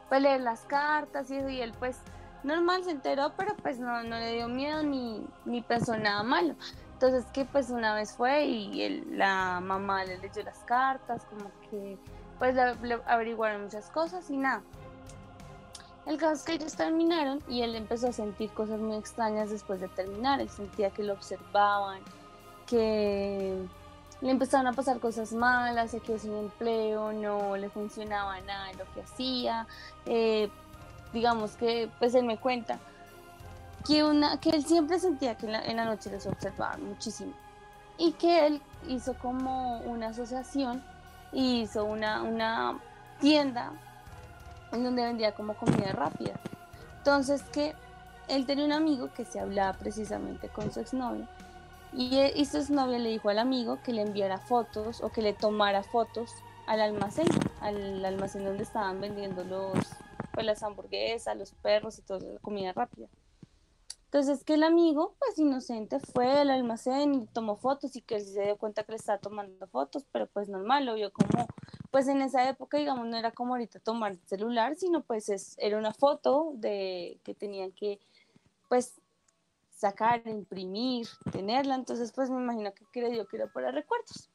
pues, leer las cartas y y él pues normal se enteró, pero pues no, no le dio miedo ni, ni pensó nada malo. Entonces que pues una vez fue y la mamá le leyó las cartas, como que pues le averiguaron muchas cosas y nada. El caso es que ellos terminaron y él empezó a sentir cosas muy extrañas después de terminar. Él sentía que lo observaban, que le empezaron a pasar cosas malas, se quedó sin empleo, no le funcionaba nada lo que hacía. Eh, digamos que, pues él me cuenta que, él siempre sentía que en la, noche les observaban muchísimo y que él hizo como una asociación y hizo una, una tienda en donde vendía como comida rápida. Entonces que él tenía un amigo que se hablaba precisamente con su exnovia y, y su exnovia le dijo al amigo que le enviara fotos o que le tomara fotos al almacén, al almacén donde estaban vendiendo los, pues, las hamburguesas, los perros y toda la comida rápida. Entonces que el amigo, pues inocente, fue al almacén y tomó fotos y que se dio cuenta que le estaba tomando fotos, pero pues normal, lo vio como, pues en esa época, digamos, no era como ahorita tomar celular, sino pues es, era una foto de que tenían que, pues, sacar, imprimir, tenerla, entonces pues me imagino que dio que era para recuerdos.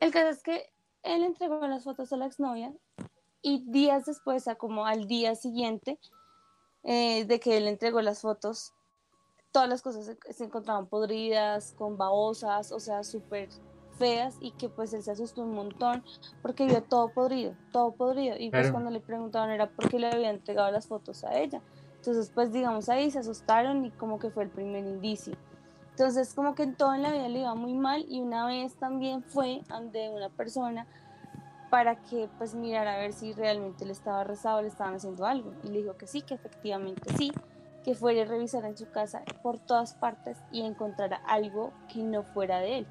El caso es que él entregó las fotos a la exnovia y días después, sea, como al día siguiente, eh, de que él entregó las fotos, todas las cosas se, encontraban podridas, con babosas, o sea, súper feas y que pues él se asustó un montón porque vio todo podrido, todo podrido y pues cuando le preguntaban era por qué le había entregado las fotos a ella. Entonces pues digamos ahí se asustaron y como que fue el primer indicio. Entonces como que en todo en la vida le iba muy mal y una vez también fue ante una persona para que pues mirara a ver si realmente le estaba rezado, le estaban haciendo algo. Y le dijo que sí, que efectivamente sí, que fuera a revisar en su casa por todas partes y encontrara algo que no fuera de él.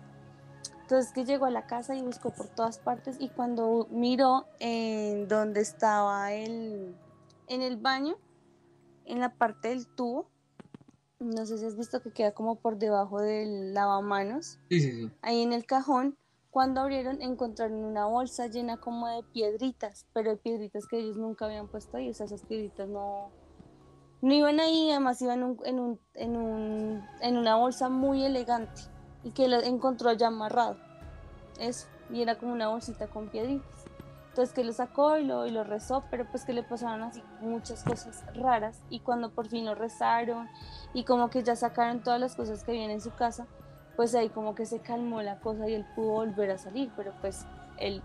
Entonces que llegó a la casa y buscó por todas partes y cuando miró en donde estaba él, en el baño, en la parte del tubo, no sé si has visto que queda como por debajo del lavamanos, sí, sí, sí. ahí en el cajón cuando abrieron encontraron una bolsa llena como de piedritas, pero de piedritas que ellos nunca habían puesto ahí, o sea, esas piedritas no, no iban ahí, además iban en, un, en, un, en, una bolsa muy elegante y que lo encontró ya amarrado. Eso, y era como una bolsita con piedritas. Entonces que lo sacó y lo, y lo rezó, pero pues que le pasaron así muchas cosas raras y cuando por fin lo rezaron y como que ya sacaron todas las cosas que habían en su casa, pues ahí como que se calmó la cosa y él pudo volver a salir, pero pues él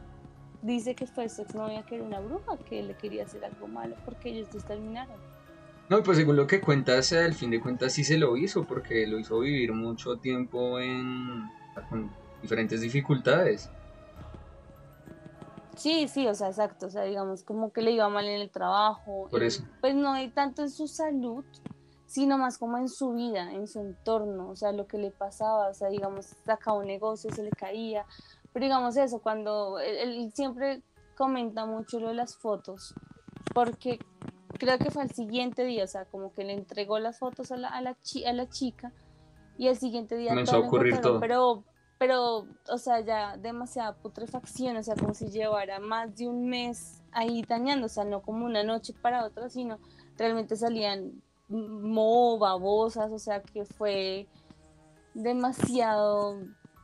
dice que fue su exnovia que era una bruja, que le quería hacer algo malo porque ellos dos terminaron. No, pues según lo que cuentas, al fin de cuentas sí se lo hizo, porque lo hizo vivir mucho tiempo en con diferentes dificultades. Sí, sí, o sea, exacto, o sea, digamos, como que le iba mal en el trabajo. Por eso. Pues no hay tanto en su salud, sino más como en su vida, en su entorno, o sea, lo que le pasaba, o sea, digamos, sacaba un negocio, se le caía, pero digamos eso, cuando él, siempre comenta mucho lo de las fotos, porque creo que fue el siguiente día, o sea, como que le entregó las fotos a la, a la, a la chica y el siguiente día comenzó a ocurrir todo. Pero, pero, o sea, ya demasiada putrefacción, o sea, como si llevara más de un mes ahí dañando, o sea, no como una noche para otra, sino realmente salían mo, babosas, o sea que fue demasiado,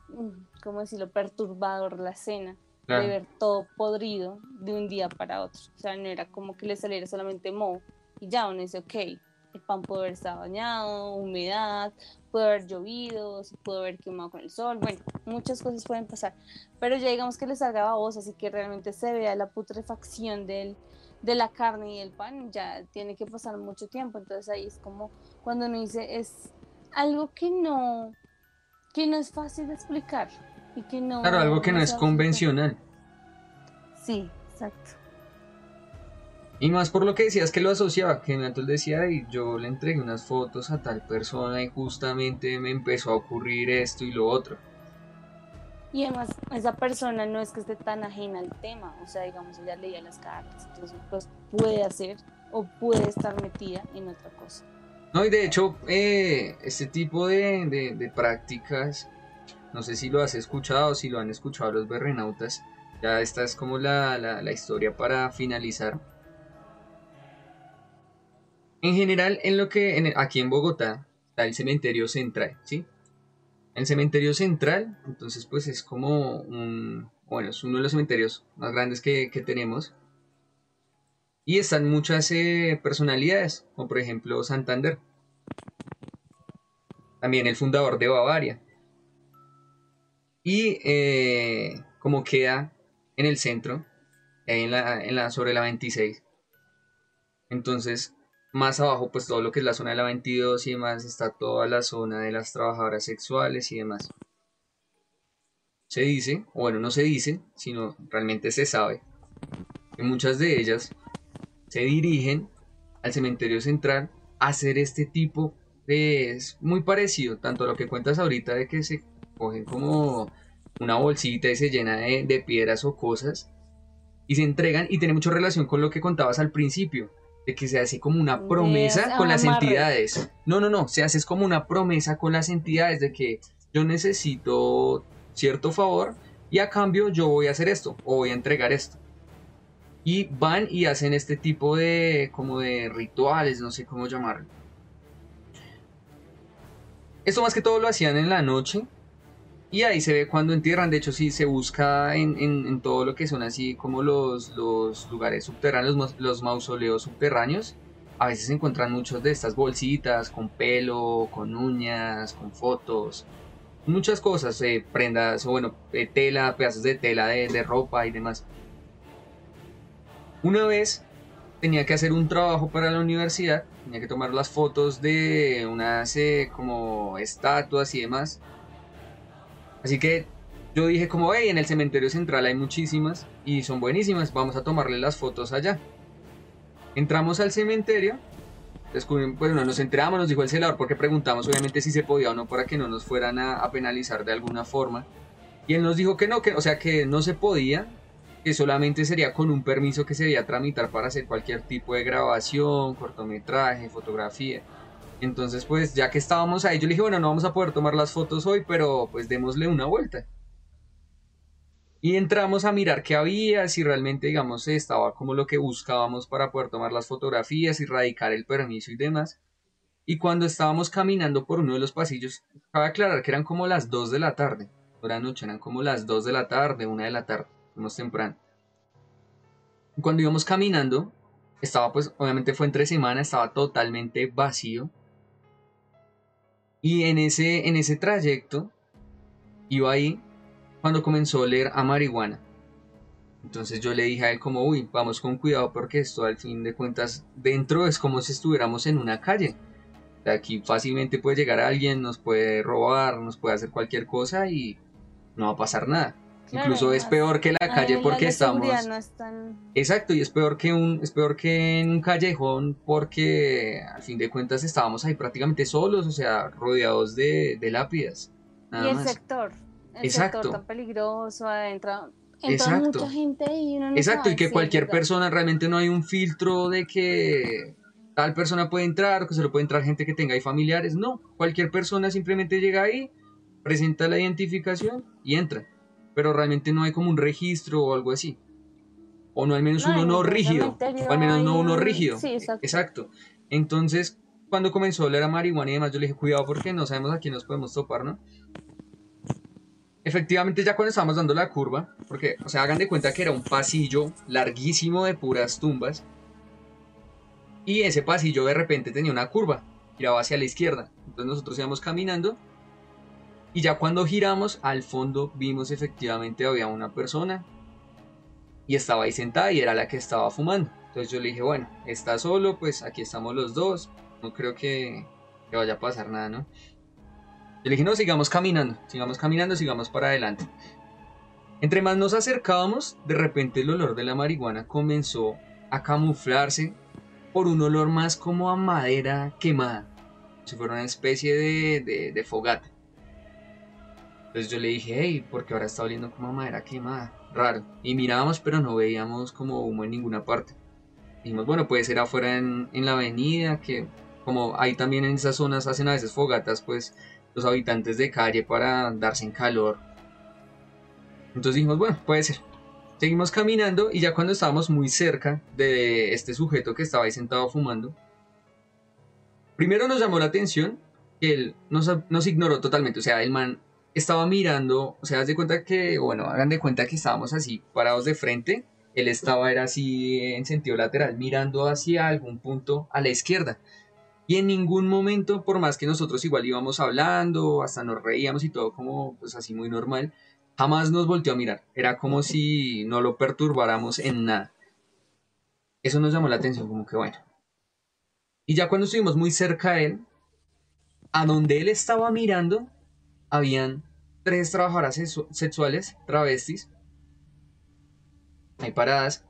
mm, ¿cómo decirlo?, perturbador la escena. de ver todo podrido de un día para otro. O sea, no era como que le saliera solamente mo y ya uno dice, ok, el pan puede haber estado dañado, humedad, puede haber llovido, se puede haber quemado con el sol, bueno, muchas cosas pueden pasar. Pero ya digamos que le salga babosa, así que realmente se vea la putrefacción del, de la carne y el pan, ya tiene que pasar mucho tiempo. Entonces ahí es como cuando uno dice, es algo que no, que no es fácil de explicar. Y que no, claro, algo que no, es convencional. Sí, exacto. Y más por lo que decías que lo asociaba, que entonces decía, y yo le entregué unas fotos a tal persona y justamente me empezó a ocurrir esto y lo otro. Y además, esa persona no es que esté tan ajena al tema, o sea, digamos, ella leía las cartas, entonces pues puede hacer o puede estar metida en otra cosa. No, y de hecho, eh, este tipo de, de, prácticas, no sé si lo has escuchado, si lo han escuchado los berrenautas, ya esta es como la, la, la historia para finalizar en general, en lo que aquí en Bogotá está el cementerio central, ¿sí? El cementerio central, entonces, pues es como un, bueno, es uno de los cementerios más grandes que, tenemos. Y están muchas eh, personalidades, como por ejemplo Santander. También el fundador de Bavaria. Y eh, como queda en el centro, en la, en la, sobre la 26. Entonces, más abajo, pues todo lo que es la zona de la 22 y demás, está toda la zona de las trabajadoras sexuales y demás. Se dice, o bueno, no se dice, sino realmente se sabe, que muchas de ellas se dirigen al cementerio central a hacer este tipo de... Es muy parecido, tanto a lo que cuentas ahorita de que se cogen como una bolsita y se llena de, de piedras o cosas y se entregan y tiene mucha relación con lo que contabas al principio de que se hace como una promesa con las entidades. No, no, no, se hace como una promesa con las entidades de que yo necesito cierto favor y a cambio yo voy a hacer esto o voy a entregar esto. Y van y hacen este tipo de como de rituales, no sé cómo llamarlo. Esto más que todo lo hacían en la noche y ahí se ve cuando entierran, de hecho sí se busca en, todo lo que son así como los, los lugares subterráneos, los, mausoleos subterráneos. A veces se encuentran muchos de estas bolsitas con pelo, con uñas, con fotos, muchas cosas, eh, prendas o bueno, eh, tela, pedazos de tela de, de ropa y demás. Una vez tenía que hacer un trabajo para la universidad, tenía que tomar las fotos de unas eh, como estatuas y demás Así que yo dije como, hey, en el cementerio central hay muchísimas y son buenísimas, vamos a tomarle las fotos allá. Entramos al cementerio, descubrimos, bueno, nos enteramos, nos dijo el celador porque preguntamos obviamente si se podía o no para que no nos fueran a, penalizar de alguna forma. Y él nos dijo que no, que, o sea, que no se podía, que solamente sería con un permiso que se debía tramitar para hacer cualquier tipo de grabación, cortometraje, fotografía. Entonces, pues ya que estábamos ahí, yo le dije, bueno, no vamos a poder tomar las fotos hoy, pero pues démosle una vuelta. Y entramos a mirar qué había, si realmente, digamos, estaba como lo que buscábamos para poder tomar las fotografías y radicar el permiso y demás. Y cuando estábamos caminando por uno de los pasillos, cabe aclarar que eran como las 2 de la tarde. Ahora noche eran como las 2 de la tarde, 1 de la tarde, fuimos temprano. Cuando íbamos caminando, estaba pues, obviamente fue entre semana, estaba totalmente vacío y en ese, en ese trayecto iba ahí cuando comenzó a oler a marihuana. Entonces yo le dije a él como, uy, vamos con cuidado porque esto al fin de cuentas dentro es como si estuviéramos en una calle. De aquí fácilmente puede llegar alguien, nos puede robar, nos puede hacer cualquier cosa y no va a pasar nada. Incluso es peor que la calle porque estamos. Exacto, y es peor que un, es peor que en un callejón porque al fin de cuentas estábamos ahí prácticamente solos, o sea, rodeados de, lápidas. y el sector, el Exacto. sector tan peligroso adentro. Entra mucha gente y uno Exacto, y que cualquier persona realmente no hay un filtro de que tal persona puede entrar que solo puede entrar gente que tenga ahí familiares. No, cualquier persona simplemente llega ahí, presenta la identificación y entra pero realmente no hay como un registro o algo así. O no al menos uno no rígido. O al menos no uno rígido. Sí, exacto. exacto. Entonces, cuando comenzó a oler a marihuana y demás, yo le dije, cuidado porque no sabemos a quién nos podemos topar, ¿no? efectivamente ya cuando estábamos dando la curva, porque, o sea, hagan de cuenta que era un pasillo larguísimo de puras tumbas, y ese pasillo de repente tenía una curva, giraba hacia la izquierda, entonces nosotros íbamos caminando, y ya cuando giramos, al fondo vimos efectivamente había una persona, y estaba ahí sentada y era la que estaba fumando. Entonces yo le dije, bueno, está solo, pues aquí estamos los dos, no creo que, que vaya a pasar nada, ¿no? Yo le dije, no, sigamos caminando, sigamos caminando, sigamos para adelante. Entre más nos acercábamos, de repente el olor de la marihuana comenzó a camuflarse por un olor más como a madera quemada, si fuera una especie de, de, de fogata. Entonces yo le dije, hey, porque ahora está oliendo como madera quemada, raro. Y mirábamos, pero no veíamos como humo en ninguna parte. Dijimos, bueno, puede ser afuera en, en la avenida, que como ahí también en esas zonas hacen a veces fogatas, pues los habitantes de calle para darse en calor. Entonces dijimos, bueno, puede ser. Seguimos caminando y ya cuando estábamos muy cerca de este sujeto que estaba ahí sentado fumando, primero nos llamó la atención que él nos, nos ignoró totalmente. O sea, el man estaba mirando, o sea, haz de cuenta que, bueno, hagan de cuenta que estábamos así parados de frente. Él estaba, era así en sentido lateral, mirando hacia algún punto a la izquierda. Y en ningún momento, por más que nosotros igual íbamos hablando, hasta nos reíamos y todo como pues así muy normal, jamás nos volteó a mirar. Era como si no lo perturbáramos en nada. Eso nos llamó la atención, como que bueno. Y ya cuando estuvimos muy cerca de él, a donde él estaba mirando, habían tres trabajadoras sexuales, travestis, ahí paradas,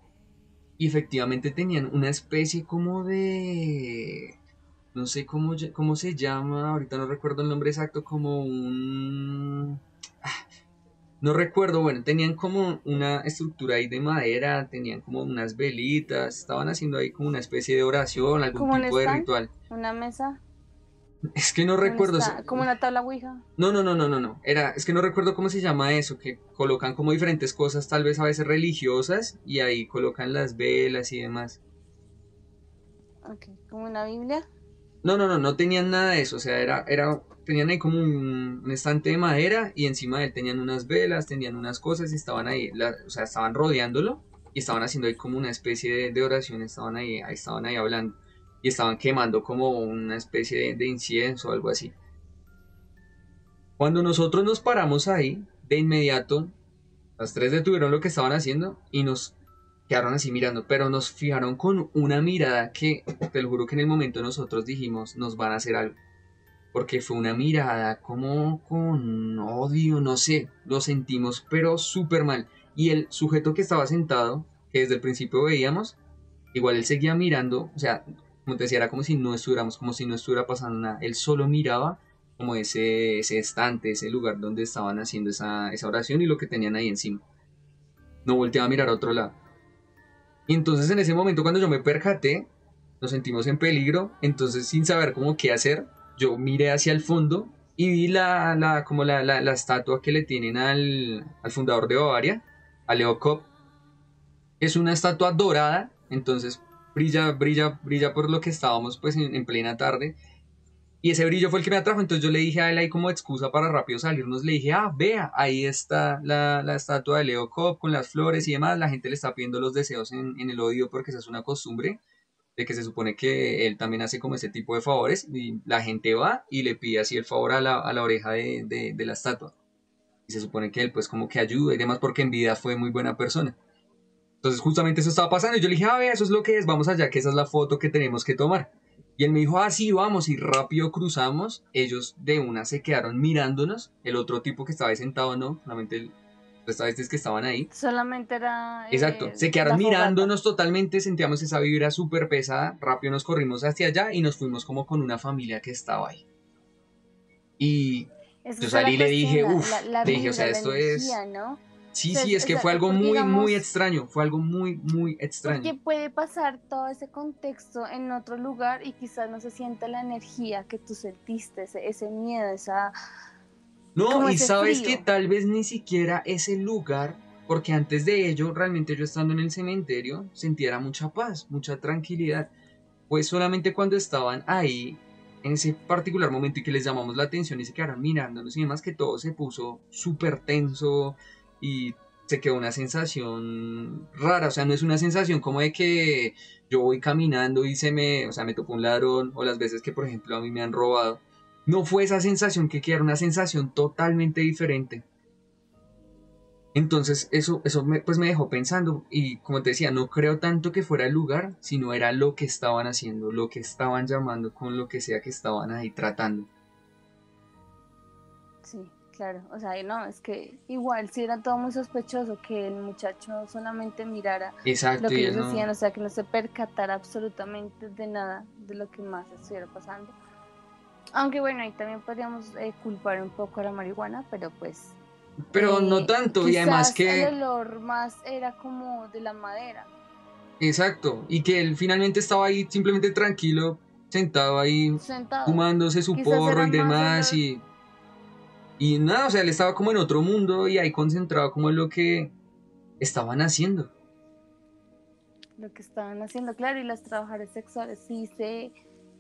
y efectivamente tenían una especie como de no sé cómo, cómo se llama, ahorita no recuerdo el nombre exacto, como un... Ah, no recuerdo, bueno, tenían como una estructura ahí de madera, tenían como unas velitas, estaban haciendo ahí como una especie de oración, algún tipo de ritual. ¿Una mesa? Es que no recuerdo. ¿Como una tabla Ouija? No, no, no, no, no, no. Era, es que no recuerdo cómo se llama eso, que colocan como diferentes cosas, tal vez a veces religiosas, y ahí colocan las velas y demás. Ok, ¿como una Biblia? No, no, no, no tenían nada de eso. O sea, era, era, tenían ahí como un, estante de madera y encima de él tenían unas velas, tenían unas cosas y estaban ahí, o sea, estaban rodeándolo y estaban haciendo ahí como una especie de, oración, estaban ahí, ahí, estaban ahí hablando y estaban quemando como una especie de, de incienso o algo así. Cuando nosotros nos paramos ahí, de inmediato, las tres detuvieron lo que estaban haciendo y nos quedaron así mirando, pero nos fijaron con una mirada que, te lo juro que en el momento nosotros dijimos, nos van a hacer algo. Porque fue una mirada como con odio, no sé, lo sentimos, pero súper mal. Y el sujeto que estaba sentado, que desde el principio veíamos, igual él seguía mirando, o sea, como te decía, era como si no estuviéramos, como si no estuviera pasando nada. Él solo miraba como ese, ese estante, ese lugar donde estaban haciendo esa, esa oración y lo que tenían ahí encima. No volteaba a mirar a otro lado. Y entonces en ese momento cuando yo me percaté, nos sentimos en peligro, entonces sin saber cómo qué hacer, yo miré hacia el fondo y vi la, la como la, la, la, estatua que le tienen al, al fundador de Bavaria, a Leo Kopp. Es una estatua dorada, entonces brilla, brilla, brilla por lo que estábamos pues en, en plena tarde y ese brillo fue el que me atrajo, entonces yo le dije a él ahí como excusa para rápido salirnos, le dije, ah, vea, ahí está la, la estatua de Leo Cobb con las flores y demás, la gente le está pidiendo los deseos en, el odio porque esa es una costumbre de que se supone que él también hace como ese tipo de favores y la gente va y le pide así el favor a la, a la oreja de, de la estatua. Y se supone que él pues como que ayuda y demás porque en vida fue muy buena persona. Entonces justamente eso estaba pasando y yo le dije, ah, vea, eso es lo que es, vamos allá, que esa es la foto que tenemos que tomar. Y él me dijo, ah, sí, vamos, y rápido cruzamos. Ellos de una se quedaron mirándonos. El otro tipo que estaba ahí sentado, no, solamente esta vez es que estaban ahí. Solamente era. Eh, Exacto, se quedaron mirándonos totalmente, sentíamos esa vibra súper pesada. Rápido nos corrimos hacia allá y nos fuimos como con una familia que estaba ahí. Y yo salí y le dije, uff, le dije, o sea, esto es. ¿no? Sí, sí, es que fue algo muy, muy extraño, fue algo muy, muy extraño. Porque puede pasar todo ese contexto en otro lugar y quizás no se sienta la energía que tú sentiste, ese, ese miedo, esa... No, y sabes que tal vez ni siquiera ese lugar, porque antes de ello, realmente yo estando en el cementerio, sentía mucha paz, mucha tranquilidad. Pues solamente cuando estaban ahí en ese particular momento y que les llamamos la atención y se quedaron mirándonos y demás que todo se puso súper tenso y se quedó una sensación rara, o sea, no es una sensación como de que yo voy caminando y se me, o sea, me tocó un ladrón o las veces que por ejemplo a mí me han robado. No fue esa sensación que era una sensación totalmente diferente. Entonces eso, eso pues me dejó pensando y como te decía, no creo tanto que fuera el lugar, sino era lo que estaban haciendo, lo que estaban llamando con lo que sea que estaban ahí tratando. Sí, claro, o sea, no, es que igual si era todo muy sospechoso que el muchacho solamente mirara lo que ellos decían, o sea, que no se percatara absolutamente de nada de lo que más estuviera pasando. Aunque bueno, ahí también podríamos eh, culpar un poco a la marihuana, pero pues pero no tanto, y además que... El olor más era como de la madera. Exacto, y que él finalmente estaba ahí simplemente tranquilo, sentado ahí, fumándose su porro y demás, y... Y nada, o sea, él estaba como en otro mundo y ahí concentrado como en lo que estaban haciendo. Lo que estaban haciendo, claro, y las trabajadoras sexuales sí se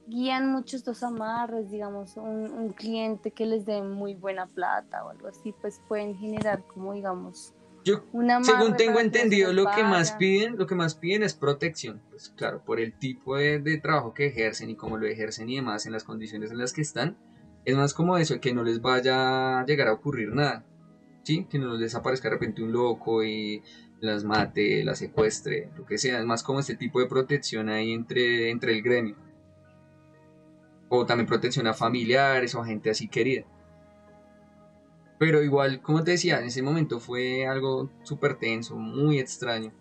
guían muchos dos amarres, digamos, un, cliente que les dé muy buena plata o algo así, pues pueden generar como, digamos, yo, según tengo entendido, lo que más piden, lo que más piden es protección, pues claro, por el tipo de, de, trabajo que ejercen y cómo lo ejercen y demás en las condiciones en las que están, es más como eso, que no les vaya a llegar a ocurrir nada, ¿sí? Que no les desaparezca de repente un loco y las mate, las secuestre, lo que sea, es más como este tipo de protección ahí entre, entre el gremio o también protección a familiares o a gente así querida. Pero igual, como te decía, en ese momento fue algo súper tenso, muy extraño.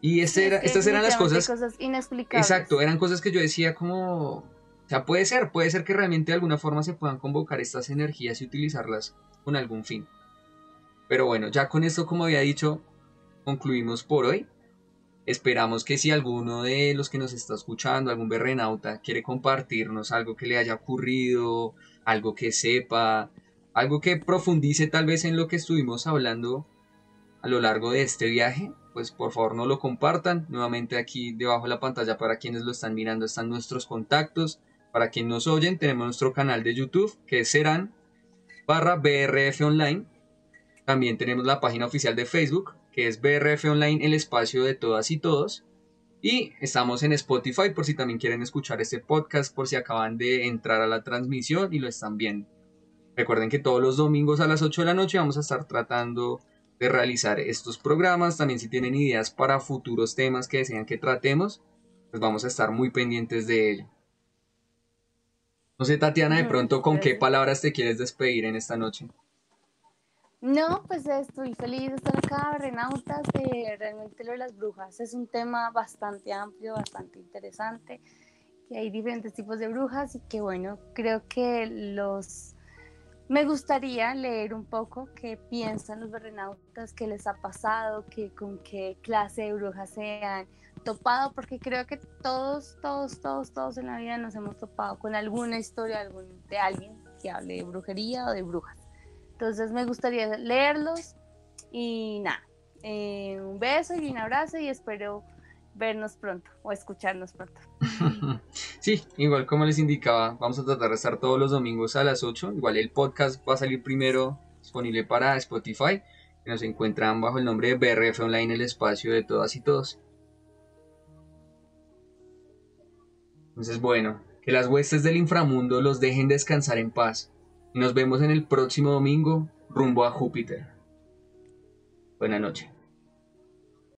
Y era, estas eran las cosas... cosas inexplicables. Exacto, eran cosas que yo decía como... O sea, puede ser, puede ser que realmente de alguna forma se puedan convocar estas energías y utilizarlas con algún fin. Pero bueno, ya con esto, como había dicho, concluimos por hoy. Esperamos que si alguno de los que nos está escuchando, algún berrenauta, quiere compartirnos algo que le haya ocurrido, algo que sepa, algo que profundice tal vez en lo que estuvimos hablando a lo largo de este viaje, pues por favor no lo compartan. Nuevamente aquí debajo de la pantalla para quienes lo están mirando están nuestros contactos. Para quienes nos oyen tenemos nuestro canal de YouTube que serán barra BRF Online. También tenemos la página oficial de Facebook que es BRF Online, el espacio de todas y todos. Y estamos en Spotify por si también quieren escuchar este podcast, por si acaban de entrar a la transmisión y lo están viendo. Recuerden que todos los domingos a las 8 de la noche vamos a estar tratando de realizar estos programas. También si tienen ideas para futuros temas que desean que tratemos, pues vamos a estar muy pendientes de ello. No sé, Tatiana, de pronto, ¿con qué palabras te quieres despedir en esta noche? No, pues estoy feliz de estar acá, Renautas. realmente lo de las brujas es un tema bastante amplio, bastante interesante. Que hay diferentes tipos de brujas y que bueno, creo que los... Me gustaría leer un poco qué piensan los renautas, qué les ha pasado, qué, con qué clase de brujas se han topado, porque creo que todos, todos, todos, todos en la vida nos hemos topado con alguna historia de alguien que hable de brujería o de brujas. Entonces me gustaría leerlos y nada, eh, un beso y un abrazo y espero vernos pronto o escucharnos pronto. Sí, igual como les indicaba, vamos a tratar de estar todos los domingos a las 8. Igual el podcast va a salir primero disponible para Spotify, nos encuentran bajo el nombre de BRF Online, el espacio de todas y todos. Entonces, bueno, que las huestes del inframundo los dejen descansar en paz nos vemos en el próximo domingo rumbo a Júpiter. Buenas noches.